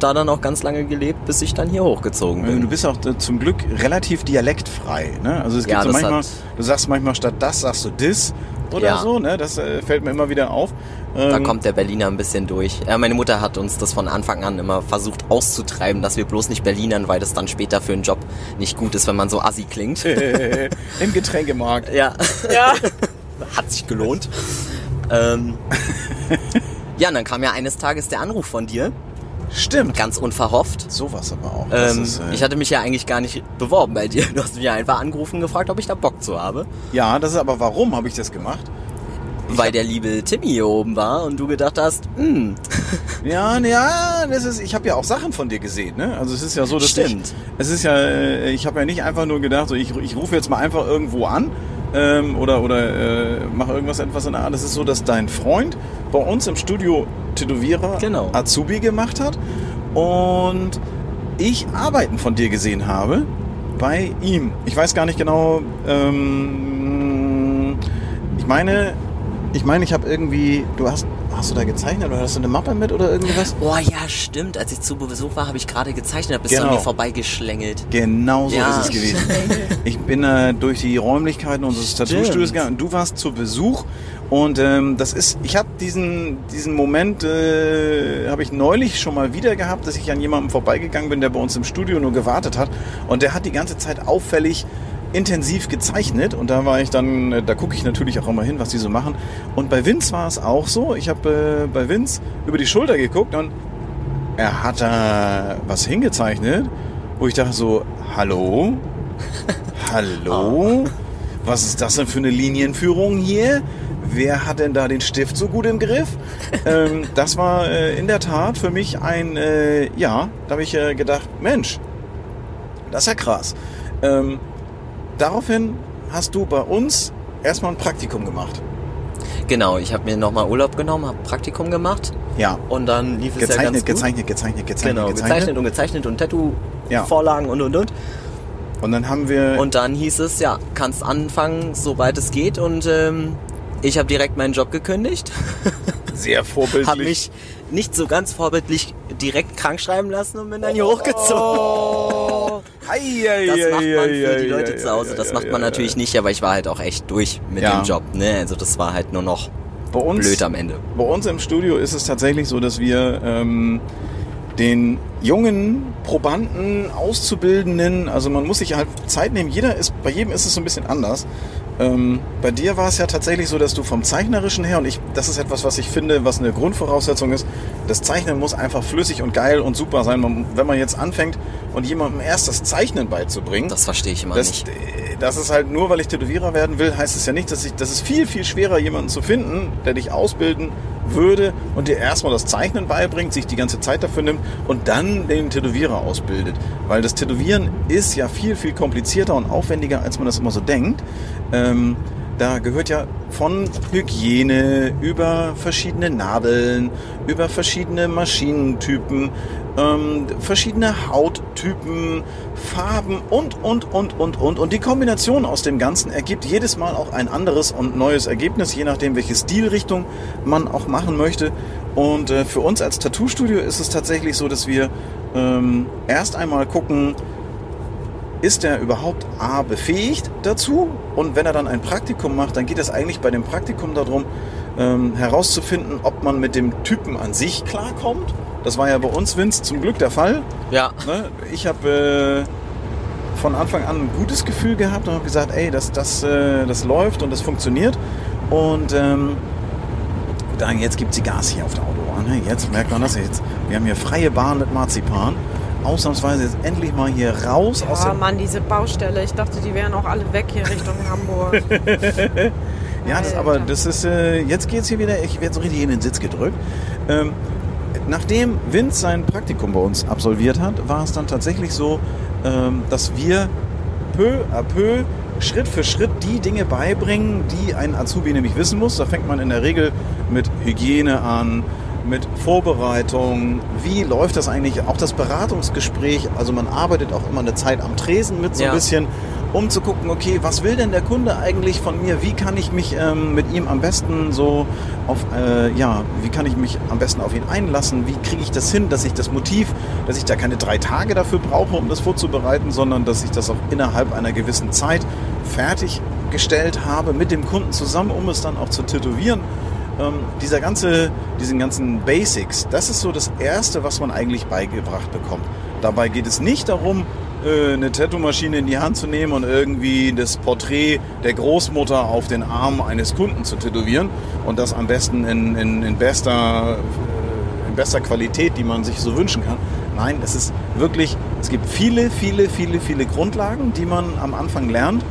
da dann auch ganz lange gelebt, bis ich dann hier hochgezogen bin. Du bist auch äh, zum Glück relativ dialektfrei. Ne? Also es gibt Ja, so manchmal, hat- du sagst manchmal statt das sagst du dis oder Ja. so. Ne? Das äh, fällt mir immer wieder auf. Da Ähm, kommt der Berliner ein bisschen durch. Äh, meine Mutter hat uns das von Anfang an immer versucht auszutreiben, dass wir bloß nicht Berlinern, weil das dann später für einen Job nicht gut ist, wenn man so assi klingt. Im Getränkemarkt. ja, Ja. hat sich gelohnt. ähm, ja, und dann kam ja eines Tages der Anruf von dir, Stimmt. ganz unverhofft. Sowas aber auch. Ähm, ist, äh, ich hatte mich ja eigentlich gar nicht beworben bei dir. Du hast mich ja einfach angerufen und gefragt, ob ich da Bock zu habe. ja, das ist aber warum habe ich das gemacht? weil der liebe Timmy hier oben war und du gedacht hast, hm, Ja, ja, das ist, ich habe ja auch Sachen von dir gesehen, ne? Also es ist ja so, dass Stimmt. ich, es ist ja, äh, ich habe ja nicht einfach nur gedacht, so ich, ich rufe jetzt mal einfach irgendwo an ähm, oder oder äh, mache irgendwas etwas in der Art. Es ist so, dass dein Freund bei uns im Studio Tätowierer Genau. Azubi gemacht hat und ich Arbeiten von dir gesehen habe bei ihm. Ich weiß gar nicht genau. Ähm, ich meine, ich meine, ich habe irgendwie, du hast, hast du da gezeichnet oder hast du eine Mappe mit oder irgendwas? oh ja, stimmt, als ich zu Besuch war, habe ich gerade gezeichnet, bist du Genau. an mir vorbeigeschlängelt. Genau so Ja. ist es gewesen. Ich bin äh, durch die Räumlichkeiten unseres Tattoo-Studios gegangen und du warst zu Besuch. Und ähm, das ist, ich habe diesen, diesen Moment, äh, habe ich neulich schon mal wieder gehabt, dass ich an jemandem vorbeigegangen bin, der bei uns im Studio nur gewartet hat. Und der hat die ganze Zeit auffällig intensiv gezeichnet und da war ich dann, äh, da gucke ich natürlich auch immer hin, was die so machen. Und bei Vince war es auch so. Ich habe äh, bei Vince über die Schulter geguckt und er hat da was hingezeichnet, wo ich dachte so, hallo? Hallo? Was ist das denn für eine Linienführung hier? Wer hat denn da den Stift so gut im Griff? ähm, das war äh, in der Tat für mich ein, äh, ja, da habe ich äh, gedacht, Mensch, das ist ja krass. Ähm, daraufhin hast du bei uns erstmal ein Praktikum gemacht. Genau, ich habe mir nochmal Urlaub genommen, habe Praktikum gemacht Ja. und dann lief es ja ganz Gezeichnet, gut. gezeichnet, gezeichnet, gezeichnet, Genau, gezeichnet und gezeichnet und Ja. Tattoo-Vorlagen und und und. Und dann haben wir. Und dann hieß es, ja, kannst anfangen, sobald es geht. Und ähm, ich habe direkt meinen Job gekündigt. sehr vorbildlich. habe mich nicht so ganz vorbildlich direkt krank schreiben lassen und bin dann hier hochgezogen. Oh. Ei, Das macht man für die Leute zu Hause. Das macht man natürlich nicht, aber ich war halt auch echt durch mit Ja. dem Job. Ne? Also das war halt nur noch Bei uns, blöd am Ende. bei uns im Studio ist es tatsächlich so, dass wir ähm, den jungen Probanden, Auszubildenden, also man muss sich halt Zeit nehmen. Jeder ist, bei jedem ist es so ein bisschen anders. Ähm, bei dir war es ja tatsächlich so, dass du vom Zeichnerischen her, und ich, das ist etwas, was ich finde, was eine Grundvoraussetzung ist, das Zeichnen muss einfach flüssig und geil und super sein. Man, wenn man jetzt anfängt und jemandem erst das Zeichnen beizubringen, Das verstehe ich immer das, nicht. das ist halt nur, weil ich Tätowierer werden will, heißt es ja nicht, dass ich, das ist viel, viel schwerer, jemanden zu finden, der dich ausbilden würde und dir erstmal das Zeichnen beibringt, sich die ganze Zeit dafür nimmt und dann den Tätowierer ausbildet. Weil das Tätowieren ist ja viel, viel komplizierter und aufwendiger, als man das immer so denkt. Ähm, da gehört ja von Hygiene über verschiedene Nadeln, über verschiedene Maschinentypen, ähm, verschiedene Hauttypen, Farben und, und, und, und, und. Und die Kombination aus dem Ganzen ergibt jedes Mal auch ein anderes und neues Ergebnis, je nachdem, welche Stilrichtung man auch machen möchte. Und äh, für uns als Tattoo-Studio ist es tatsächlich so, dass wir ähm, erst einmal gucken, ist er überhaupt A befähigt dazu? Und wenn er dann ein Praktikum macht, dann geht es eigentlich bei dem Praktikum darum, ähm, herauszufinden, ob man mit dem Typen an sich klarkommt. Das war ja bei uns, Vince, zum Glück der Fall. Ja. Ne? Ich habe äh, von Anfang an ein gutes Gefühl gehabt und habe gesagt, ey, das, das, äh, das läuft und das funktioniert. Und ähm, dann jetzt gibt sie Gas hier auf der Autobahn. Ne? Jetzt merkt man das jetzt. Wir haben hier freie Bahn mit Marzipan. Ausnahmsweise jetzt endlich mal hier raus aus Oh der Mann, diese Baustelle. Ich dachte, die wären auch alle weg hier Richtung Hamburg. Ja, das, aber das ist, äh, jetzt geht's hier wieder, ich werde so richtig in den Sitz gedrückt. Ähm, nachdem Vince sein Praktikum bei uns absolviert hat, war es dann tatsächlich so, ähm, dass wir peu à peu, Schritt für Schritt die Dinge beibringen, die ein Azubi nämlich wissen muss. Da fängt man in der Regel mit Hygiene an, mit Vorbereitung. Wie läuft das eigentlich? Auch das Beratungsgespräch. Also man arbeitet auch immer eine Zeit am Tresen mit so ein Ja. bisschen, um zu gucken, okay, was will denn der Kunde eigentlich von mir? Wie kann ich mich ähm, mit ihm am besten so auf, äh, ja, wie kann ich mich am besten auf ihn einlassen? Wie kriege ich das hin, dass ich das Motiv, dass ich da keine drei Tage dafür brauche, um das vorzubereiten, sondern dass ich das auch innerhalb einer gewissen Zeit fertiggestellt habe mit dem Kunden zusammen, um es dann auch zu tätowieren. Ähm, dieser ganze, diesen ganzen Basics, das ist so das Erste, was man eigentlich beigebracht bekommt. Dabei geht es nicht darum, eine Tattoo-Maschine in die Hand zu nehmen und irgendwie das Porträt der Großmutter auf den Arm eines Kunden zu tätowieren und das am besten in, in, in, bester, äh, in bester Qualität, die man sich so wünschen kann. Nein, es ist wirklich, es gibt viele, viele, viele, viele Grundlagen, die man am Anfang lernt.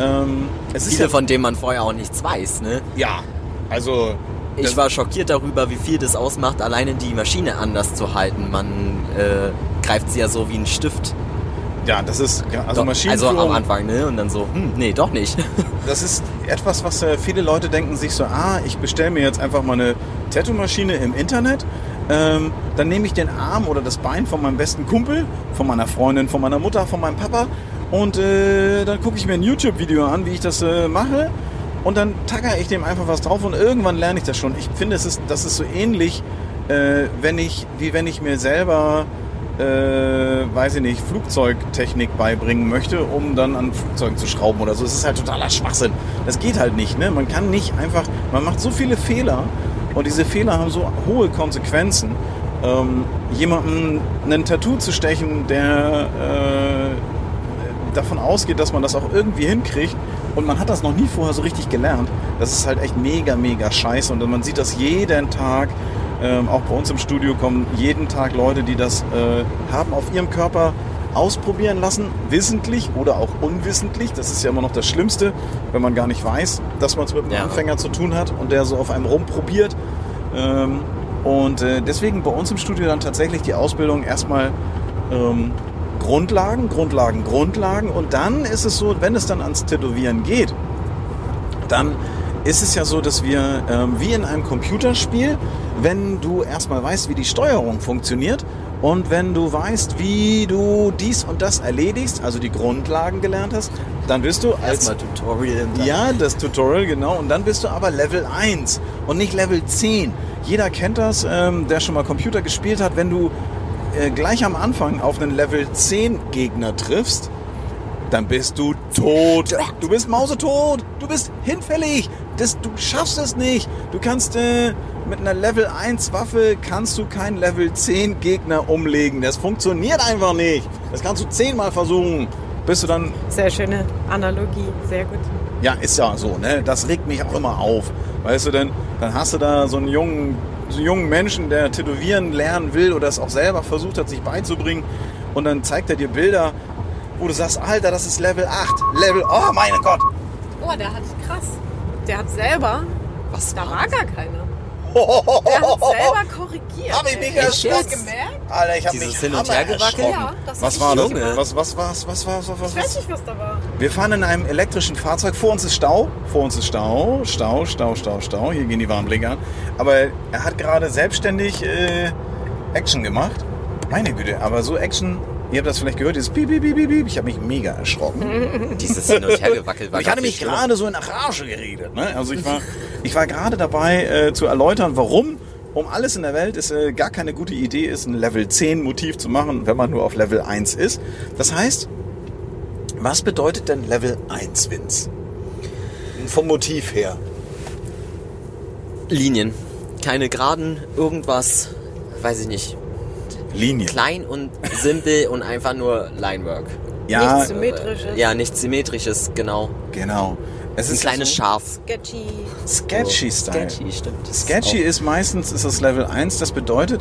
Ähm, es ist Viele ja, von denen man vorher auch nichts weiß, ne? ja, also Ich war schockiert darüber, wie viel das ausmacht, alleine die Maschine anders zu halten. Man äh, greift sie ja so wie ein Stift. Ja, das ist also Doch, Maschinenführung. also am Anfang, ne? Und dann so, hm, nee, doch nicht. Das ist etwas, was äh, viele Leute denken sich so, ah, ich bestelle mir jetzt einfach mal eine Tattoo-Maschine im Internet. Ähm, dann nehme ich den Arm oder das Bein von meinem besten Kumpel, von meiner Freundin, von meiner Mutter, von meinem Papa und äh, dann gucke ich mir ein YouTube-Video an, wie ich das äh, mache und dann tackere ich dem einfach was drauf und irgendwann lerne ich das schon. Ich finde, es ist, das ist so ähnlich, äh, wenn ich, wie wenn ich mir selber äh, weiß ich nicht, Flugzeugtechnik beibringen möchte, um dann an Flugzeugen zu schrauben oder so. Es ist halt totaler Schwachsinn. Das geht halt nicht. Ne? Man kann nicht einfach, man macht so viele Fehler und diese Fehler haben so hohe Konsequenzen. Ähm, jemandem ein Tattoo zu stechen, der äh, davon ausgeht, dass man das auch irgendwie hinkriegt und man hat das noch nie vorher so richtig gelernt, das ist halt echt mega, mega scheiße und man sieht das jeden Tag. Ähm, auch bei uns im Studio kommen jeden Tag Leute, die das äh, haben auf ihrem Körper ausprobieren lassen, wissentlich oder auch unwissentlich. Das ist ja immer noch das Schlimmste, wenn man gar nicht weiß, dass man es mit einem Ja. Anfänger zu tun hat und der so auf einem rumprobiert. Ähm, und äh, deswegen bei uns im Studio dann tatsächlich die Ausbildung erstmal ähm, Grundlagen, Grundlagen, Grundlagen. Und dann ist es so, wenn es dann ans Tätowieren geht, dann ist es ja so, dass wir ähm, wie in einem Computerspiel, wenn du erstmal weißt, wie die Steuerung funktioniert und wenn du weißt, wie du dies und das erledigst, also die Grundlagen gelernt hast, dann bist du als Erstmal Tutorial. ja, das Tutorial, genau. Und dann bist du aber Level 1 und nicht Level 10. Jeder kennt das, ähm, der schon mal Computer gespielt hat. Wenn du äh, gleich am Anfang auf einen Level 10 Gegner triffst, dann bist du tot. Du bist mausetot. Du bist hinfällig. Das, du schaffst es nicht. Du kannst äh, mit einer Level 1 Waffe kannst du keinen Level 10 Gegner umlegen. Das funktioniert einfach nicht. Das kannst du zehnmal versuchen, bis du dann Sehr schöne Analogie, sehr gut. ja, ist ja so, ne? Das regt mich auch immer auf. Weißt du denn, dann hast du da so einen jungen, so einen jungen Menschen, der tätowieren lernen will oder es auch selber versucht hat, sich beizubringen. Und dann zeigt er dir Bilder, wo du sagst, Alter, das ist Level 8. Level, oh mein Gott. Oh, der hat krass. Der hat selber, Was da war war gar keiner. Der hat selber korrigiert. Hab ich nicht Hast du das gemerkt? Alter, ich hab Dieses mich Hin- und Hergewackelt? erschrocken. Ja, das Was war das? Junge. Was, was, was, was, was, was, was, Ich weiß nicht, was da war. Wir fahren in einem elektrischen Fahrzeug. Vor uns ist Stau. Vor uns ist Stau. Stau, Stau, Stau, Stau. Hier gehen die Warnblinker an. Aber er hat gerade selbstständig äh, Action gemacht. Meine Güte, aber so Action, ihr habt das vielleicht gehört, dieses Piep, Piep, Piep, Piep. Ich habe mich mega erschrocken. Dieses Hin- und Hergewackel war Ich hatte mich gerade so in Rage geredet. Ne? Also ich war, ich war gerade dabei äh, zu erläutern, warum um alles in der Welt es äh, gar keine gute Idee ist, ein Level 10 Motiv zu machen, wenn man nur auf Level 1 ist. Das heißt, was bedeutet denn Level 1, Vince? Vom Motiv her. Linien. Keine geraden, irgendwas, weiß ich nicht. Linie. Klein und simpel und einfach nur Linework. Ja, Nichts Symmetrisches. Ja, nichts Symmetrisches, genau. genau. Es Ein ist kleines so Schaf. Sketchy. Sketchy Style. Sketchy, stimmt. Sketchy auch- ist meistens ist das Level 1. Das bedeutet,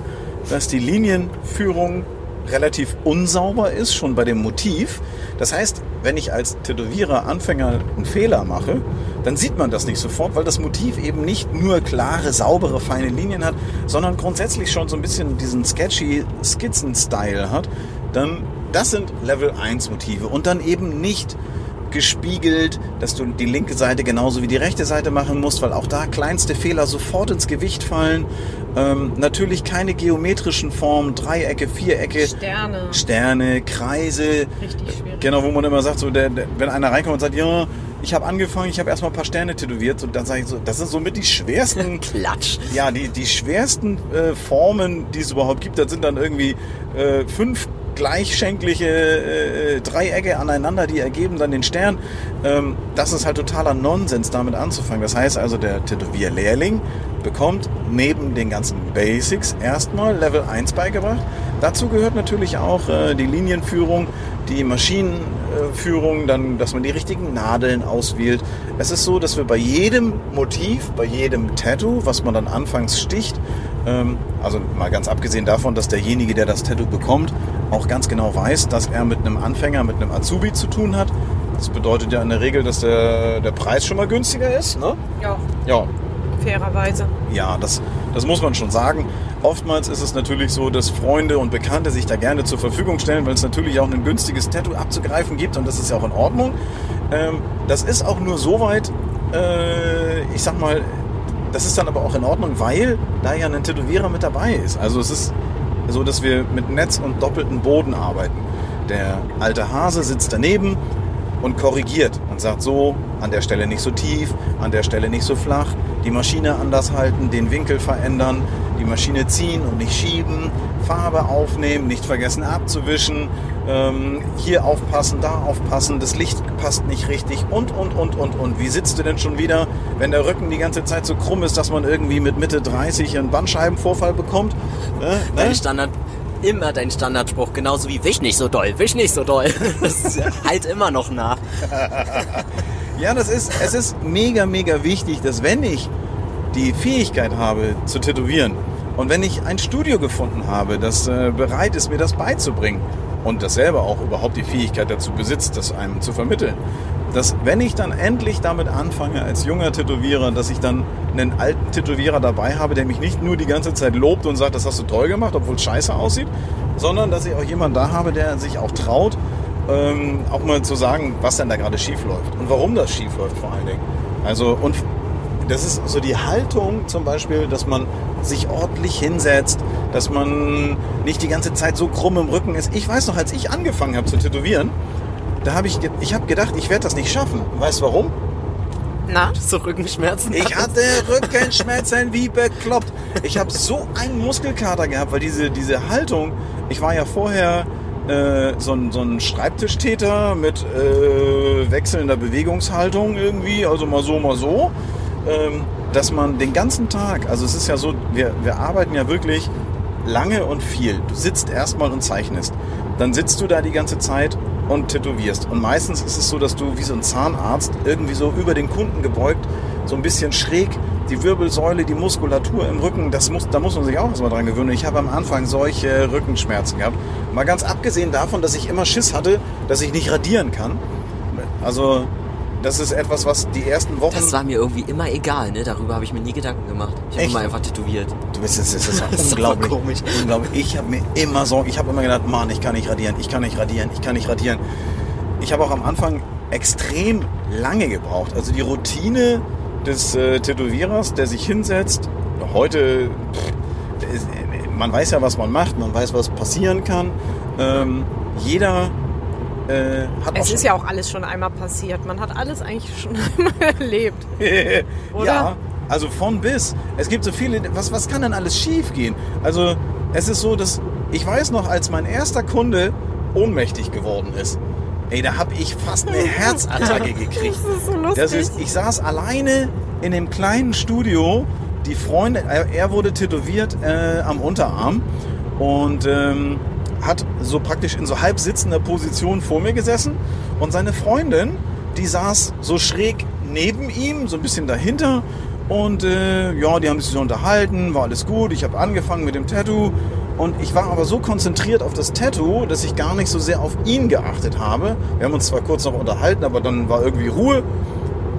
dass die Linienführung relativ unsauber ist, schon bei dem Motiv. Das heißt, wenn ich als Tätowierer Anfänger einen Fehler mache, dann sieht man das nicht sofort, weil das Motiv eben nicht nur klare, saubere, feine Linien hat, sondern grundsätzlich schon so ein bisschen diesen sketchy Skizzen-Style hat. Dann, das sind Level 1 Motive und dann eben nicht gespiegelt, dass du die linke Seite genauso wie die rechte Seite machen musst, weil auch da kleinste Fehler sofort ins Gewicht fallen. Ähm, natürlich keine geometrischen Formen, Dreiecke, Vierecke, Sterne. Sterne, Kreise. Richtig schwierig. Genau, wo man immer sagt, so der, der, wenn einer reinkommt und sagt, ja, ich habe angefangen, ich habe erstmal ein paar Sterne tätowiert, und dann sage ich so, das sind somit die schwersten Klatsch. ja, die, die schwersten äh, Formen, die es überhaupt gibt, das sind dann irgendwie äh, fünf gleichschenkliche äh, Dreiecke aneinander, die ergeben dann den Stern. Ähm, das ist halt totaler Nonsens, damit anzufangen. Das heißt also, der Tätowierlehrling bekommt neben den ganzen Basics erstmal Level 1 beigebracht. Dazu gehört natürlich auch äh, die Linienführung, die Maschinenführung, dann, dass man die richtigen Nadeln auswählt. Es ist so, dass wir bei jedem Motiv, bei jedem Tattoo, was man dann anfangs sticht, also mal ganz abgesehen davon, dass derjenige, der das Tattoo bekommt, auch ganz genau weiß, dass er mit einem Anfänger, mit einem Azubi zu tun hat. Das bedeutet ja in der Regel, dass der, der Preis schon mal günstiger ist. Ne? Ja, Ja, fairerweise. ja, das, das muss man schon sagen. Oftmals ist es natürlich so, dass Freunde und Bekannte sich da gerne zur Verfügung stellen, weil es natürlich auch ein günstiges Tattoo abzugreifen gibt und das ist ja auch in Ordnung. Ähm, das ist auch nur so weit, äh, ich sag mal, das ist dann aber auch in Ordnung, weil da ja ein Tätowierer mit dabei ist. Also es ist so, dass wir mit Netz und doppeltem Boden arbeiten. Der alte Hase sitzt daneben und korrigiert und sagt so, an der Stelle nicht so tief, an der Stelle nicht so flach, die Maschine anders halten, den Winkel verändern, die Maschine ziehen und nicht schieben, Farbe aufnehmen, nicht vergessen abzuwischen, ähm, hier aufpassen, da aufpassen, das Licht passt nicht richtig und, und, und, und, und. Wie sitzt du denn schon wieder, wenn der Rücken die ganze Zeit so krumm ist, dass man irgendwie mit Mitte 30 einen Bandscheibenvorfall bekommt? Ne? Dein Ne? Standard, immer dein Standardspruch, genauso wie wisch nicht so doll, wisch nicht so doll. Das halt immer noch nach. Ja, das ist, es ist mega, mega wichtig, dass wenn ich die Fähigkeit habe zu tätowieren und wenn ich ein Studio gefunden habe, das äh, bereit ist, mir das beizubringen und das selber auch überhaupt die Fähigkeit dazu besitzt, das einem zu vermitteln, dass wenn ich dann endlich damit anfange als junger Tätowierer, dass ich dann einen alten Tätowierer dabei habe, der mich nicht nur die ganze Zeit lobt und sagt, das hast du toll gemacht, obwohl es scheiße aussieht, sondern dass ich auch jemanden da habe, der sich auch traut, ähm, auch mal zu sagen, was denn da gerade schief läuft und warum das schief läuft vor allen Dingen. Also und das ist so die Haltung zum Beispiel, dass man sich ordentlich hinsetzt, dass man nicht die ganze Zeit so krumm im Rücken ist. Ich weiß noch, als ich angefangen habe zu tätowieren, da habe ich, ich habe gedacht, ich werde das nicht schaffen. Weißt du warum? Na? So Rückenschmerzen. Ich hatte Rückenschmerzen wie bekloppt. Ich habe so einen Muskelkater gehabt, weil diese, diese Haltung, ich war ja vorher äh, so, ein, so ein Schreibtischtäter mit äh, wechselnder Bewegungshaltung irgendwie, also mal so, mal so, dass man den ganzen Tag, also es ist ja so, wir, wir arbeiten ja wirklich lange und viel. Du sitzt erstmal und zeichnest. Dann sitzt du da die ganze Zeit und tätowierst. Und meistens ist es so, dass du wie so ein Zahnarzt irgendwie so über den Kunden gebeugt, so ein bisschen schräg, die Wirbelsäule, die Muskulatur im Rücken, das muss, da muss man sich auch erstmal dran gewöhnen. Ich habe am Anfang solche Rückenschmerzen gehabt. Mal ganz abgesehen davon, dass ich immer Schiss hatte, dass ich nicht radieren kann. Also, das ist etwas, was die ersten Wochen. Das war mir irgendwie immer egal, ne? Darüber habe ich mir nie Gedanken gemacht. Ich habe immer einfach tätowiert. Du bist das, das ist Das unglaublich. komisch. unglaublich. Ich habe mir immer Sorgen, ich habe immer gedacht, Mann, ich kann nicht radieren, ich kann nicht radieren, ich kann nicht radieren. Ich habe auch am Anfang extrem lange gebraucht. Also die Routine des äh, Tätowierers, der sich hinsetzt, heute pff, ist, man weiß ja, was man macht, man weiß, was passieren kann. Ähm, jeder äh, Es ist ja auch alles schon einmal passiert. Man hat alles eigentlich schon einmal erlebt. Oder? Ja, also von bis. Es gibt so viele, was, was kann denn alles schief gehen? Also es ist so, dass ich weiß noch, als mein erster Kunde ohnmächtig geworden ist, ey, da habe ich fast eine Herzattacke gekriegt. Das ist so lustig. Das ist, ich saß alleine in dem kleinen Studio. Die Freunde, er, er wurde tätowiert äh, am Unterarm und ähm, hat so praktisch in so halb sitzender Position vor mir gesessen. Und seine Freundin, die saß so schräg neben ihm, so ein bisschen dahinter. Und äh, ja, die haben sich so unterhalten, war alles gut. Ich habe angefangen mit dem Tattoo. Und ich war aber so konzentriert auf das Tattoo, dass ich gar nicht so sehr auf ihn geachtet habe. Wir haben uns zwar kurz noch unterhalten, aber dann war irgendwie Ruhe.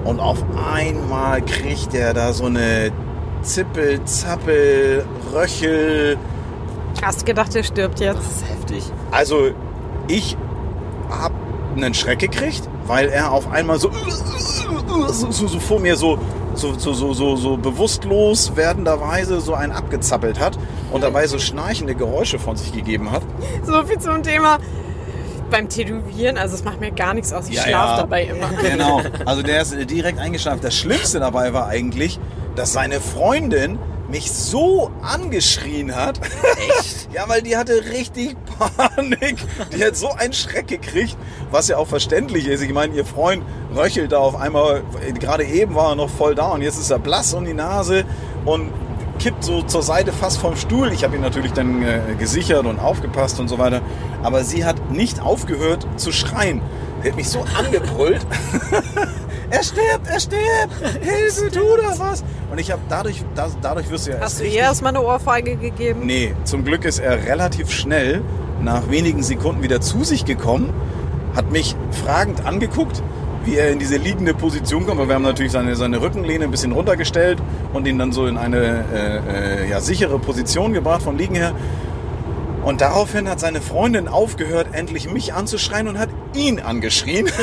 Und auf einmal kriegt er da so eine Zippel, Zappel, Röchel. Hast gedacht, der stirbt jetzt. Das ist heftig. Also ich hab einen Schreck gekriegt, weil er auf einmal so, so, so, so vor mir so, so, so, so, so, so bewusstlos werdenderweise so einen abgezappelt hat und dabei so schnarchende Geräusche von sich gegeben hat. So viel zum Thema beim Tätowieren. Also es macht mir gar nichts aus. Ich Ja, schlafe ja. dabei immer. Genau. Also der ist direkt eingeschlafen. Das Schlimmste dabei war eigentlich, dass seine Freundin mich so angeschrien hat. Echt? Ja, weil die hatte richtig Panik. Die hat so einen Schreck gekriegt, was ja auch verständlich ist. Ich meine, ihr Freund röchelt da auf einmal, gerade eben war er noch voll da und jetzt ist er blass um die Nase und kippt so zur Seite fast vom Stuhl. Ich habe ihn natürlich dann äh, gesichert und aufgepasst und so weiter. Aber sie hat nicht aufgehört zu schreien. Die hat mich so angebrüllt. er stirbt, er stirbt! Hilfe, tu doch was! Und ich habe dadurch, da, dadurch wirst du ja erst Hast du ihr erstmal eine Ohrfeige gegeben? Nee, zum Glück ist er relativ schnell nach wenigen Sekunden wieder zu sich gekommen, hat mich fragend angeguckt, wie er in diese liegende Position kommt. Aber wir haben natürlich seine, seine Rückenlehne ein bisschen runtergestellt und ihn dann so in eine äh, äh, ja, sichere Position gebracht vom Liegen her. Und daraufhin hat seine Freundin aufgehört, endlich mich anzuschreien und hat ihn angeschrien.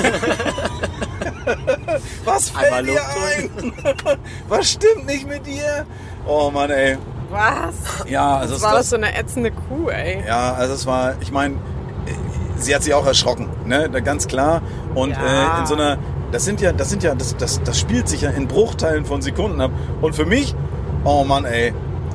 Was fällt Einmal dir ein? Was stimmt nicht mit dir? Oh Mann, ey. Was? Ja, also Das es war war- das so eine ätzende Kuh, ey. Ja, also es war, ich meine, sie hat sich auch erschrocken, ne, ganz klar. Und Ja. äh, in so einer, das sind ja, das sind ja, das, das, das spielt sich ja in Bruchteilen von Sekunden ab. Und für mich, oh Mann, ey,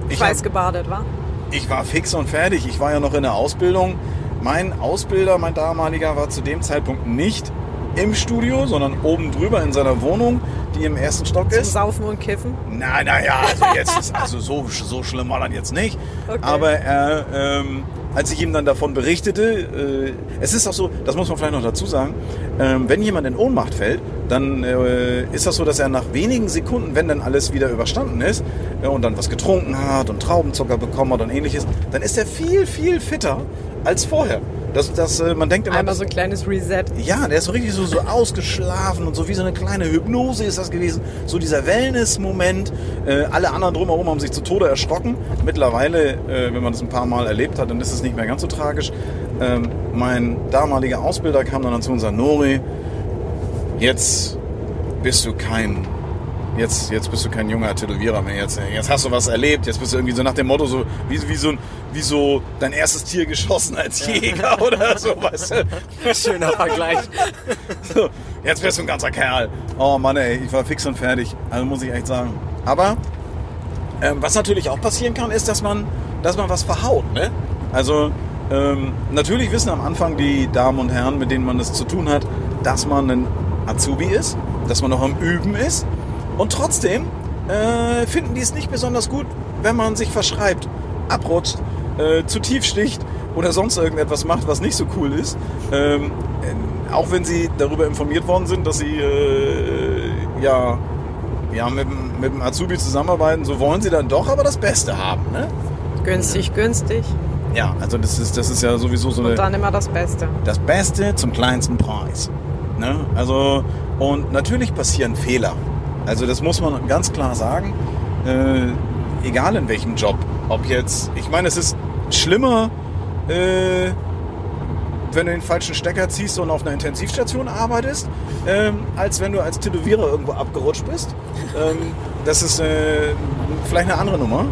ich, hab, Schweiß gebadet, war? ich war fix und fertig. Ich war ja noch in der Ausbildung. Mein Ausbilder, mein damaliger, war zu dem Zeitpunkt nicht im Studio, sondern oben drüber in seiner Wohnung, die im ersten Stock Zum ist. Saufen und Kiffen? Nein, naja, also jetzt ist also so, so schlimm war das jetzt nicht. Okay. Aber er, ähm, als ich ihm dann davon berichtete, äh, es ist auch so, das muss man vielleicht noch dazu sagen, ähm, wenn jemand in Ohnmacht fällt, dann äh, ist das so, dass er nach wenigen Sekunden, wenn dann alles wieder überstanden ist äh, und dann was getrunken hat und Traubenzucker bekommen hat und ähnliches, dann ist er viel, viel fitter als vorher. Das, das, äh, man denkt immer, Einmal so ein kleines Reset. ja, der ist so richtig so, so ausgeschlafen und so wie so eine kleine Hypnose ist das gewesen. So dieser Wellness-Moment. Äh, alle anderen drumherum haben sich zu Tode erschrocken. Mittlerweile, äh, wenn man das ein paar Mal erlebt hat, dann ist es nicht mehr ganz so tragisch. Ähm, mein damaliger Ausbilder kam dann zu uns und sagte, Nori, jetzt bist du kein Jetzt, jetzt bist du kein junger Tätowierer mehr. Jetzt, jetzt hast du was erlebt. Jetzt bist du irgendwie so nach dem Motto so wie, wie so ein- wie so dein erstes Tier geschossen als Jäger oder so, weißt du? Schöner Vergleich. So, jetzt bist du ein ganzer Kerl. Oh Mann, ey, ich war fix und fertig. Also muss ich echt sagen. Aber ähm, was natürlich auch passieren kann, ist, dass man, dass man was verhaut. Ne? Also ähm, natürlich wissen am Anfang die Damen und Herren, mit denen man es zu tun hat, dass man ein Azubi ist, dass man noch am Üben ist. Und trotzdem äh, finden die es nicht besonders gut, wenn man sich verschreibt, abrutscht, äh, zu tief sticht oder sonst irgendetwas macht, was nicht so cool ist. Ähm, äh, auch wenn sie darüber informiert worden sind, dass sie äh, ja, ja mit, dem- mit dem Azubi zusammenarbeiten, so wollen sie dann doch aber das Beste haben. Ne? Günstig, günstig. Ja, also das ist, das ist ja sowieso so eine Und dann immer das Beste. das Beste zum kleinsten Preis. Ne? Also, und natürlich passieren Fehler. Also das muss man ganz klar sagen. Äh, egal in welchem Job. Ob jetzt, ich meine, es ist schlimmer, äh, wenn du den falschen Stecker ziehst und auf einer Intensivstation arbeitest, ähm, als wenn du als Tätowierer irgendwo abgerutscht bist. Ähm, das ist äh, vielleicht eine andere Nummer.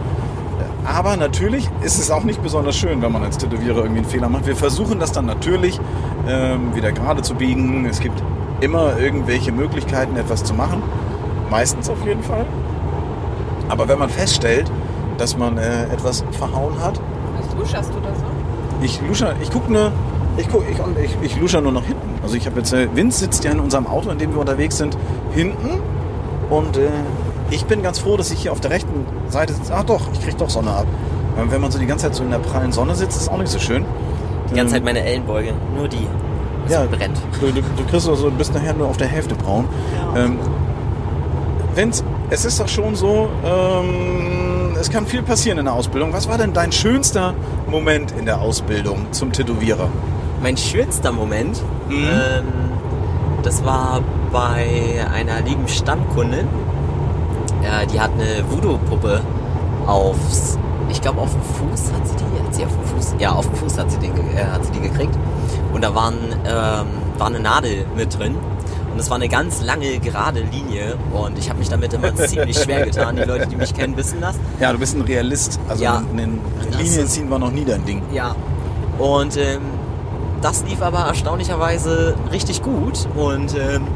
Aber natürlich ist es auch nicht besonders schön, wenn man als Tätowierer irgendwie einen Fehler macht. Wir versuchen das dann natürlich ähm, wieder gerade zu biegen. Es gibt immer irgendwelche Möglichkeiten, etwas zu machen. Meistens auf jeden Fall. Aber wenn man feststellt, dass man äh, etwas verhauen hat, Was luscherst du da so? ich lusche, ich gucke nur, ich guck, ich, ich, ich lusche nur nach hinten. Also ich habe jetzt, äh, Vince sitzt ja in unserem Auto, in dem wir unterwegs sind, hinten. Und äh, ich bin ganz froh, dass ich hier auf der rechten Seite sitze. Ach doch, ich krieg doch Sonne ab. Äh, Wenn man so die ganze Zeit so in der prallen Sonne sitzt, ist auch nicht so schön. Die ganze Zeit Ähm, meine Ellenbeuge, nur die. Das Ja. brennt. Du, du, du kriegst also, du bist nachher nur auf der Hälfte braun. Ähm, Vince, es ist doch schon so, ähm, es kann viel passieren in der Ausbildung. Was war denn dein schönster Moment in der Ausbildung zum Tätowierer? Mein schönster Moment, Mhm. ähm, das war bei einer lieben Stammkundin. Ja, die hat eine Voodoo-Puppe aufs, ich glaube auf dem Fuß hat sie die, hat sie auf dem Fuß, ja auf dem Fuß hat sie, den, äh, hat sie die gekriegt. Und da waren, ähm, war eine Nadel mit drin. Und es war eine ganz lange gerade Linie und ich habe mich damit immer ziemlich schwer getan. Die Leute, die mich kennen, wissen das. Ja, du bist ein Realist. Also Ja. ein, ein Das Linien ziehen war noch nie dein Ding. Ja. Und ähm, das lief aber erstaunlicherweise richtig gut. Und ähm,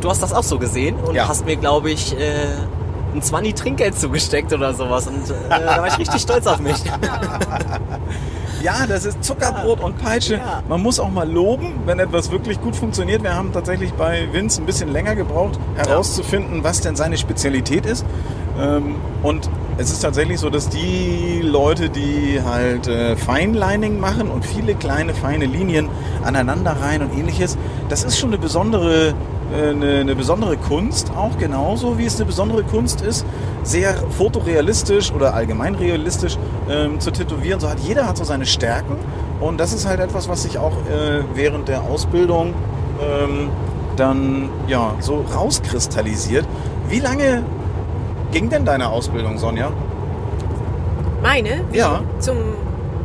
du hast das auch so gesehen und Ja. hast mir, glaube ich, äh, ein 20 Trinkgeld zugesteckt oder sowas. Und äh, da war ich richtig stolz auf mich. Ja, das ist Zuckerbrot und Peitsche. Ja. Man muss auch mal loben, wenn etwas wirklich gut funktioniert. Wir haben tatsächlich bei Vince ein bisschen länger gebraucht, herauszufinden, was denn seine Spezialität ist. Ähm, Und es ist tatsächlich so, dass die Leute, die halt äh, Feinlining machen und viele kleine, feine Linien aneinander rein und ähnliches, das ist schon eine besondere, eine, eine besondere Kunst, auch genauso wie es eine besondere Kunst ist, sehr fotorealistisch oder allgemein realistisch ähm, zu tätowieren. So hat jeder hat so seine Stärken und das ist halt etwas, was sich auch äh, während der Ausbildung ähm, dann ja so rauskristallisiert. Wie lange ging denn deine Ausbildung, Sonja? Meine? Ja. Zum.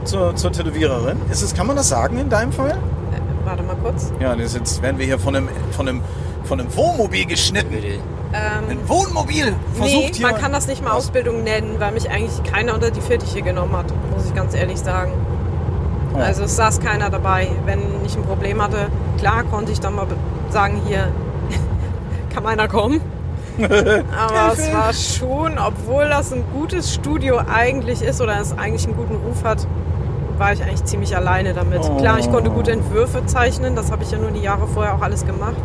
Zur, zur Tätowiererin? Ist es, kann man das sagen in deinem Fall? Äh, warte mal kurz. Ja, das jetzt werden wir hier von einem, von einem, von einem Wohnmobil geschnitten. Ähm, Ein Wohnmobil versucht nee, hier. man kann das nicht mal was- Ausbildung nennen, weil mich eigentlich keiner unter die Fittiche genommen hat, muss ich ganz ehrlich sagen. Oh. Also es saß keiner dabei. Wenn ich ein Problem hatte, klar konnte ich dann mal sagen, hier kann einer kommen. Aber es war schon, obwohl das ein gutes Studio eigentlich ist oder es eigentlich einen guten Ruf hat, war ich eigentlich ziemlich alleine damit. Oh. Klar, ich konnte gute Entwürfe zeichnen, das habe ich ja nur die Jahre vorher auch alles gemacht.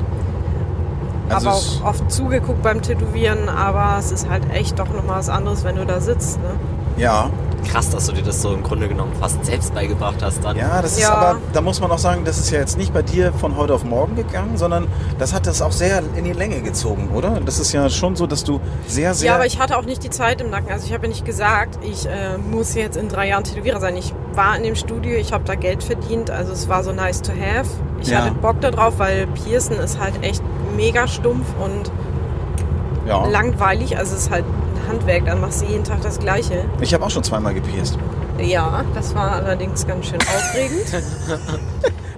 Also aber es- auch oft zugeguckt beim Tätowieren, aber es ist halt echt doch nochmal was anderes, wenn du da sitzt. Ne? Ja, Krass, dass du dir das so im Grunde genommen fast selbst beigebracht hast dann. ja, das ist Ja. aber, da muss man auch sagen, das ist ja jetzt nicht bei dir von heute auf morgen gegangen, sondern das hat das auch sehr in die Länge gezogen, oder? Das ist ja schon so, dass du sehr, sehr. Ja, aber ich hatte auch nicht die Zeit im Nacken. Also ich habe ja nicht gesagt, ich äh, muss jetzt in drei Jahren Tätowierer sein. Ich war in dem Studio, ich habe da Geld verdient. Also es war so nice to have. Ich Ja. hatte Bock darauf, weil Pearson ist halt echt mega stumpf und ja. langweilig. Also es ist halt Handwerk, dann machst du jeden Tag das Gleiche. Ich habe auch schon zweimal gepierst. Ja, das war allerdings ganz schön aufregend.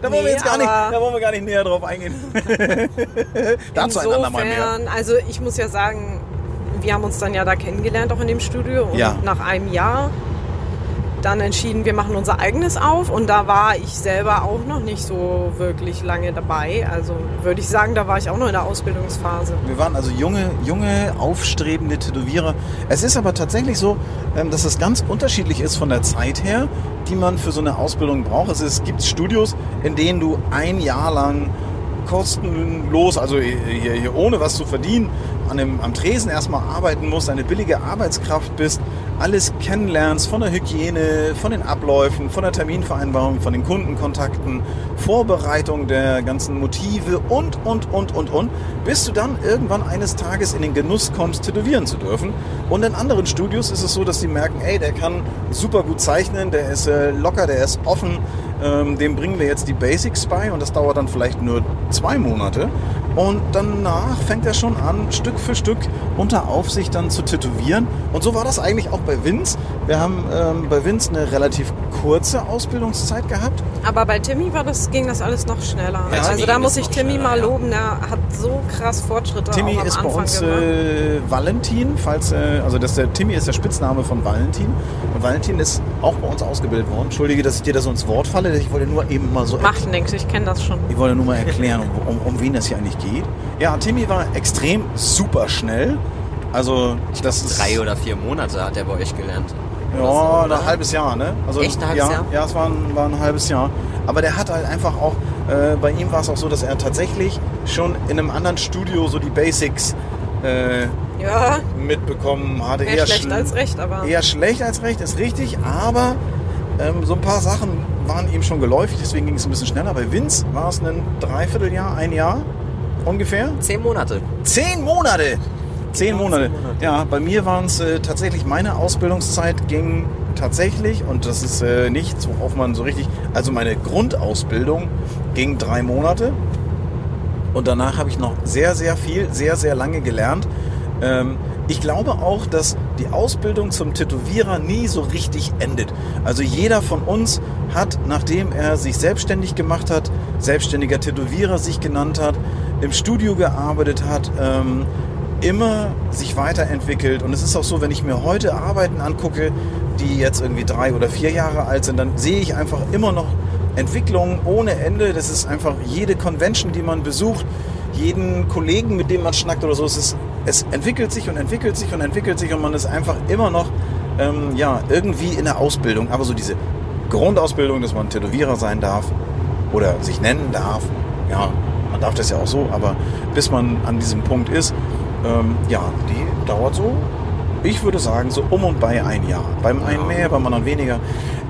Da wollen wir Nee, jetzt gar nicht, da wollen wir gar nicht näher drauf eingehen. Dazu ein andermal mehr. Also ich muss ja sagen, wir haben uns dann ja da kennengelernt, auch in dem Studio. Und Ja. nach einem Jahr dann entschieden, wir machen unser eigenes auf. Und da war ich selber auch noch nicht so wirklich lange dabei. Also würde ich sagen, da war ich auch noch in der Ausbildungsphase. Wir waren also junge, junge, aufstrebende Tätowierer. Es ist aber tatsächlich so, ähm, dass es ganz unterschiedlich ist von der Zeit her, die man für so eine Ausbildung braucht. Also es gibt Studios, in denen du ein Jahr lang kostenlos, also hier, hier ohne was zu verdienen, an dem, am Tresen erstmal arbeiten musst, eine billige Arbeitskraft bist, alles kennenlernst von der Hygiene, von den Abläufen, von der Terminvereinbarung, von den Kundenkontakten, Vorbereitung der ganzen Motive und, und, und, und, und, bis du dann irgendwann eines Tages in den Genuss kommst, tätowieren zu dürfen. Und in anderen Studios ist es so, dass die merken, ey, der kann super gut zeichnen, der ist äh, locker, der ist offen, ähm, dem bringen wir jetzt die Basics bei und das dauert dann vielleicht nur zwei Monate. Und danach fängt er schon an, Stück für Stück unter Aufsicht dann zu tätowieren. Und so war das eigentlich auch bei Vince. Wir haben ähm, bei Vince eine relativ kurze Ausbildungszeit gehabt. Aber bei Timmy war das, ging das alles noch schneller. Ja, also da muss ich Timmy mal loben. Der hat so krass Fortschritte Timmy auch am ist bei Anfang uns gemacht. äh, Valentin, falls äh, also das der Timmy ist der Spitzname von Valentin. Und Valentin ist auch bei uns ausgebildet worden. Entschuldige, dass ich dir da so ins Wort falle. Ich wollte nur eben mal so Macht nichts, ich kenne das schon. Ich wollte nur mal erklären, um, um, um wen das hier eigentlich geht. Ja, Timmy war extrem super schnell. Also das ist Drei oder vier Monate hat er bei euch gelernt. Ja, so, ein halbes Jahr, ne? Also, Echt, ein halbes ja, Jahr? Ja, es war ein, war ein halbes Jahr. Aber der hat halt einfach auch, äh, bei ihm war es auch so, dass er tatsächlich schon in einem anderen Studio so die Basics äh, Ja, mitbekommen hatte. mehr schlecht schl- als recht, aber Eher schlecht als recht, ist richtig, aber ähm, so ein paar Sachen waren ihm schon geläufig, deswegen ging es ein bisschen schneller. Bei Vince war es ein Dreivierteljahr, ein Jahr ungefähr. Zehn Monate. Zehn Monate! Zehn Monate. Monate. Ja, bei mir waren es äh, tatsächlich, meine Ausbildungszeit ging tatsächlich, und das ist äh, nichts, worauf man so richtig, also meine Grundausbildung ging drei Monate. Und danach habe ich noch sehr, sehr viel, sehr, sehr lange gelernt. Ähm, ich glaube auch, dass die Ausbildung zum Tätowierer nie so richtig endet. Also jeder von uns hat, nachdem er sich selbstständig gemacht hat, selbstständiger Tätowierer sich genannt hat, im Studio gearbeitet hat, ähm, immer sich weiterentwickelt. Und es ist auch so, wenn ich mir heute Arbeiten angucke, die jetzt irgendwie drei oder vier Jahre alt sind, dann sehe ich einfach immer noch Entwicklungen ohne Ende. Das ist einfach jede Convention, die man besucht, jeden Kollegen, mit dem man schnackt oder so. Es, ist, es entwickelt sich und entwickelt sich und entwickelt sich und man ist einfach immer noch ähm, ja, irgendwie in der Ausbildung. Aber so diese Grundausbildung, dass man Tätowierer sein darf oder sich nennen darf, ja, man darf das ja auch so, aber bis man an diesem Punkt ist, ähm, ja, die dauert so, ich würde sagen, so um und bei ein Jahr. Beim einen mehr, beim anderen weniger.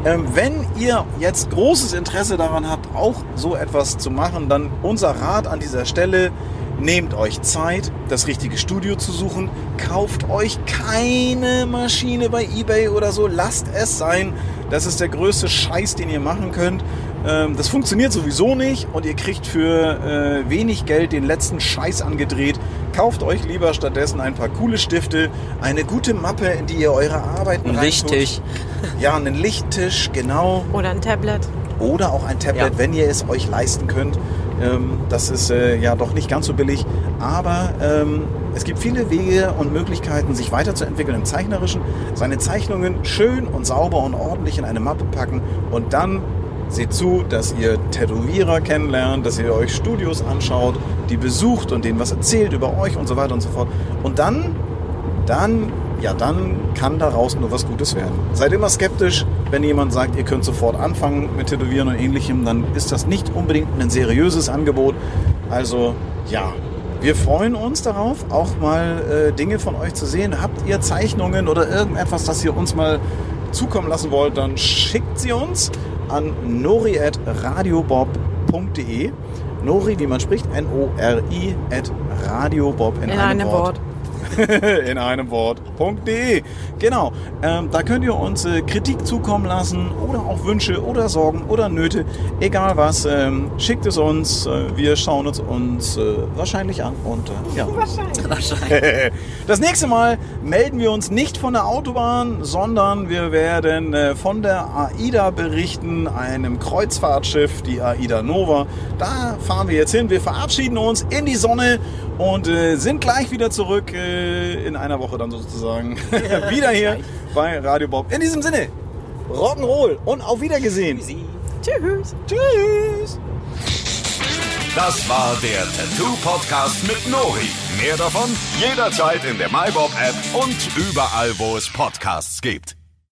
Ähm, wenn ihr jetzt großes Interesse daran habt, auch so etwas zu machen, dann unser Rat an dieser Stelle, nehmt euch Zeit, das richtige Studio zu suchen. Kauft euch keine Maschine bei eBay oder so. Lasst es sein. Das ist der größte Scheiß, den ihr machen könnt. Ähm, das funktioniert sowieso nicht und ihr kriegt für äh, wenig Geld den letzten Scheiß angedreht. Kauft euch lieber stattdessen ein paar coole Stifte, eine gute Mappe, in die ihr eure Arbeiten Ein reintut. Lichttisch. Ja, einen Lichttisch, genau. oder ein Tablet. Oder auch ein Tablet, Ja. wenn ihr es euch leisten könnt. Ähm, das ist äh, ja doch nicht ganz so billig. Aber ähm, es gibt viele Wege und Möglichkeiten, sich weiterzuentwickeln im Zeichnerischen. Seine Zeichnungen schön und sauber und ordentlich in eine Mappe packen. Und dann seht zu, dass ihr Tätowierer kennenlernt, dass ihr euch Studios anschaut, die besucht und denen was erzählt über euch und so weiter und so fort. Und dann dann, ja, dann kann daraus nur was Gutes werden. Seid immer skeptisch, wenn jemand sagt, ihr könnt sofort anfangen mit Tätowieren und ähnlichem, dann ist das nicht unbedingt ein seriöses Angebot. Also, ja. Wir freuen uns darauf, auch mal äh, Dinge von euch zu sehen. Habt ihr Zeichnungen oder irgendetwas, das ihr uns mal zukommen lassen wollt, dann schickt sie uns an nori.radiobob.de. Nori, wie man spricht, N-O-R-I, at radiobob in, In einem Wort. in einem Wort.de. Genau, ähm, da könnt ihr uns äh, Kritik zukommen lassen oder auch Wünsche oder Sorgen oder Nöte, egal was. Ähm, schickt es uns, äh, wir schauen uns uns äh, wahrscheinlich an und äh, ja. Das nächste Mal melden wir uns nicht von der Autobahn, sondern wir werden äh, von der AIDA berichten, einem Kreuzfahrtschiff, die AIDA Nova. Da fahren wir jetzt hin. Wir verabschieden uns in die Sonne und äh, sind gleich wieder zurück äh, in einer Woche dann sozusagen wieder hier bei Radio Bob. In diesem Sinne, Rock'n'Roll und auf Wiedergesehen. Tschüss. Tschüss. Das war der Tattoo Podcast mit Nori. Mehr davon jederzeit in der MyBob App und überall, wo es Podcasts gibt.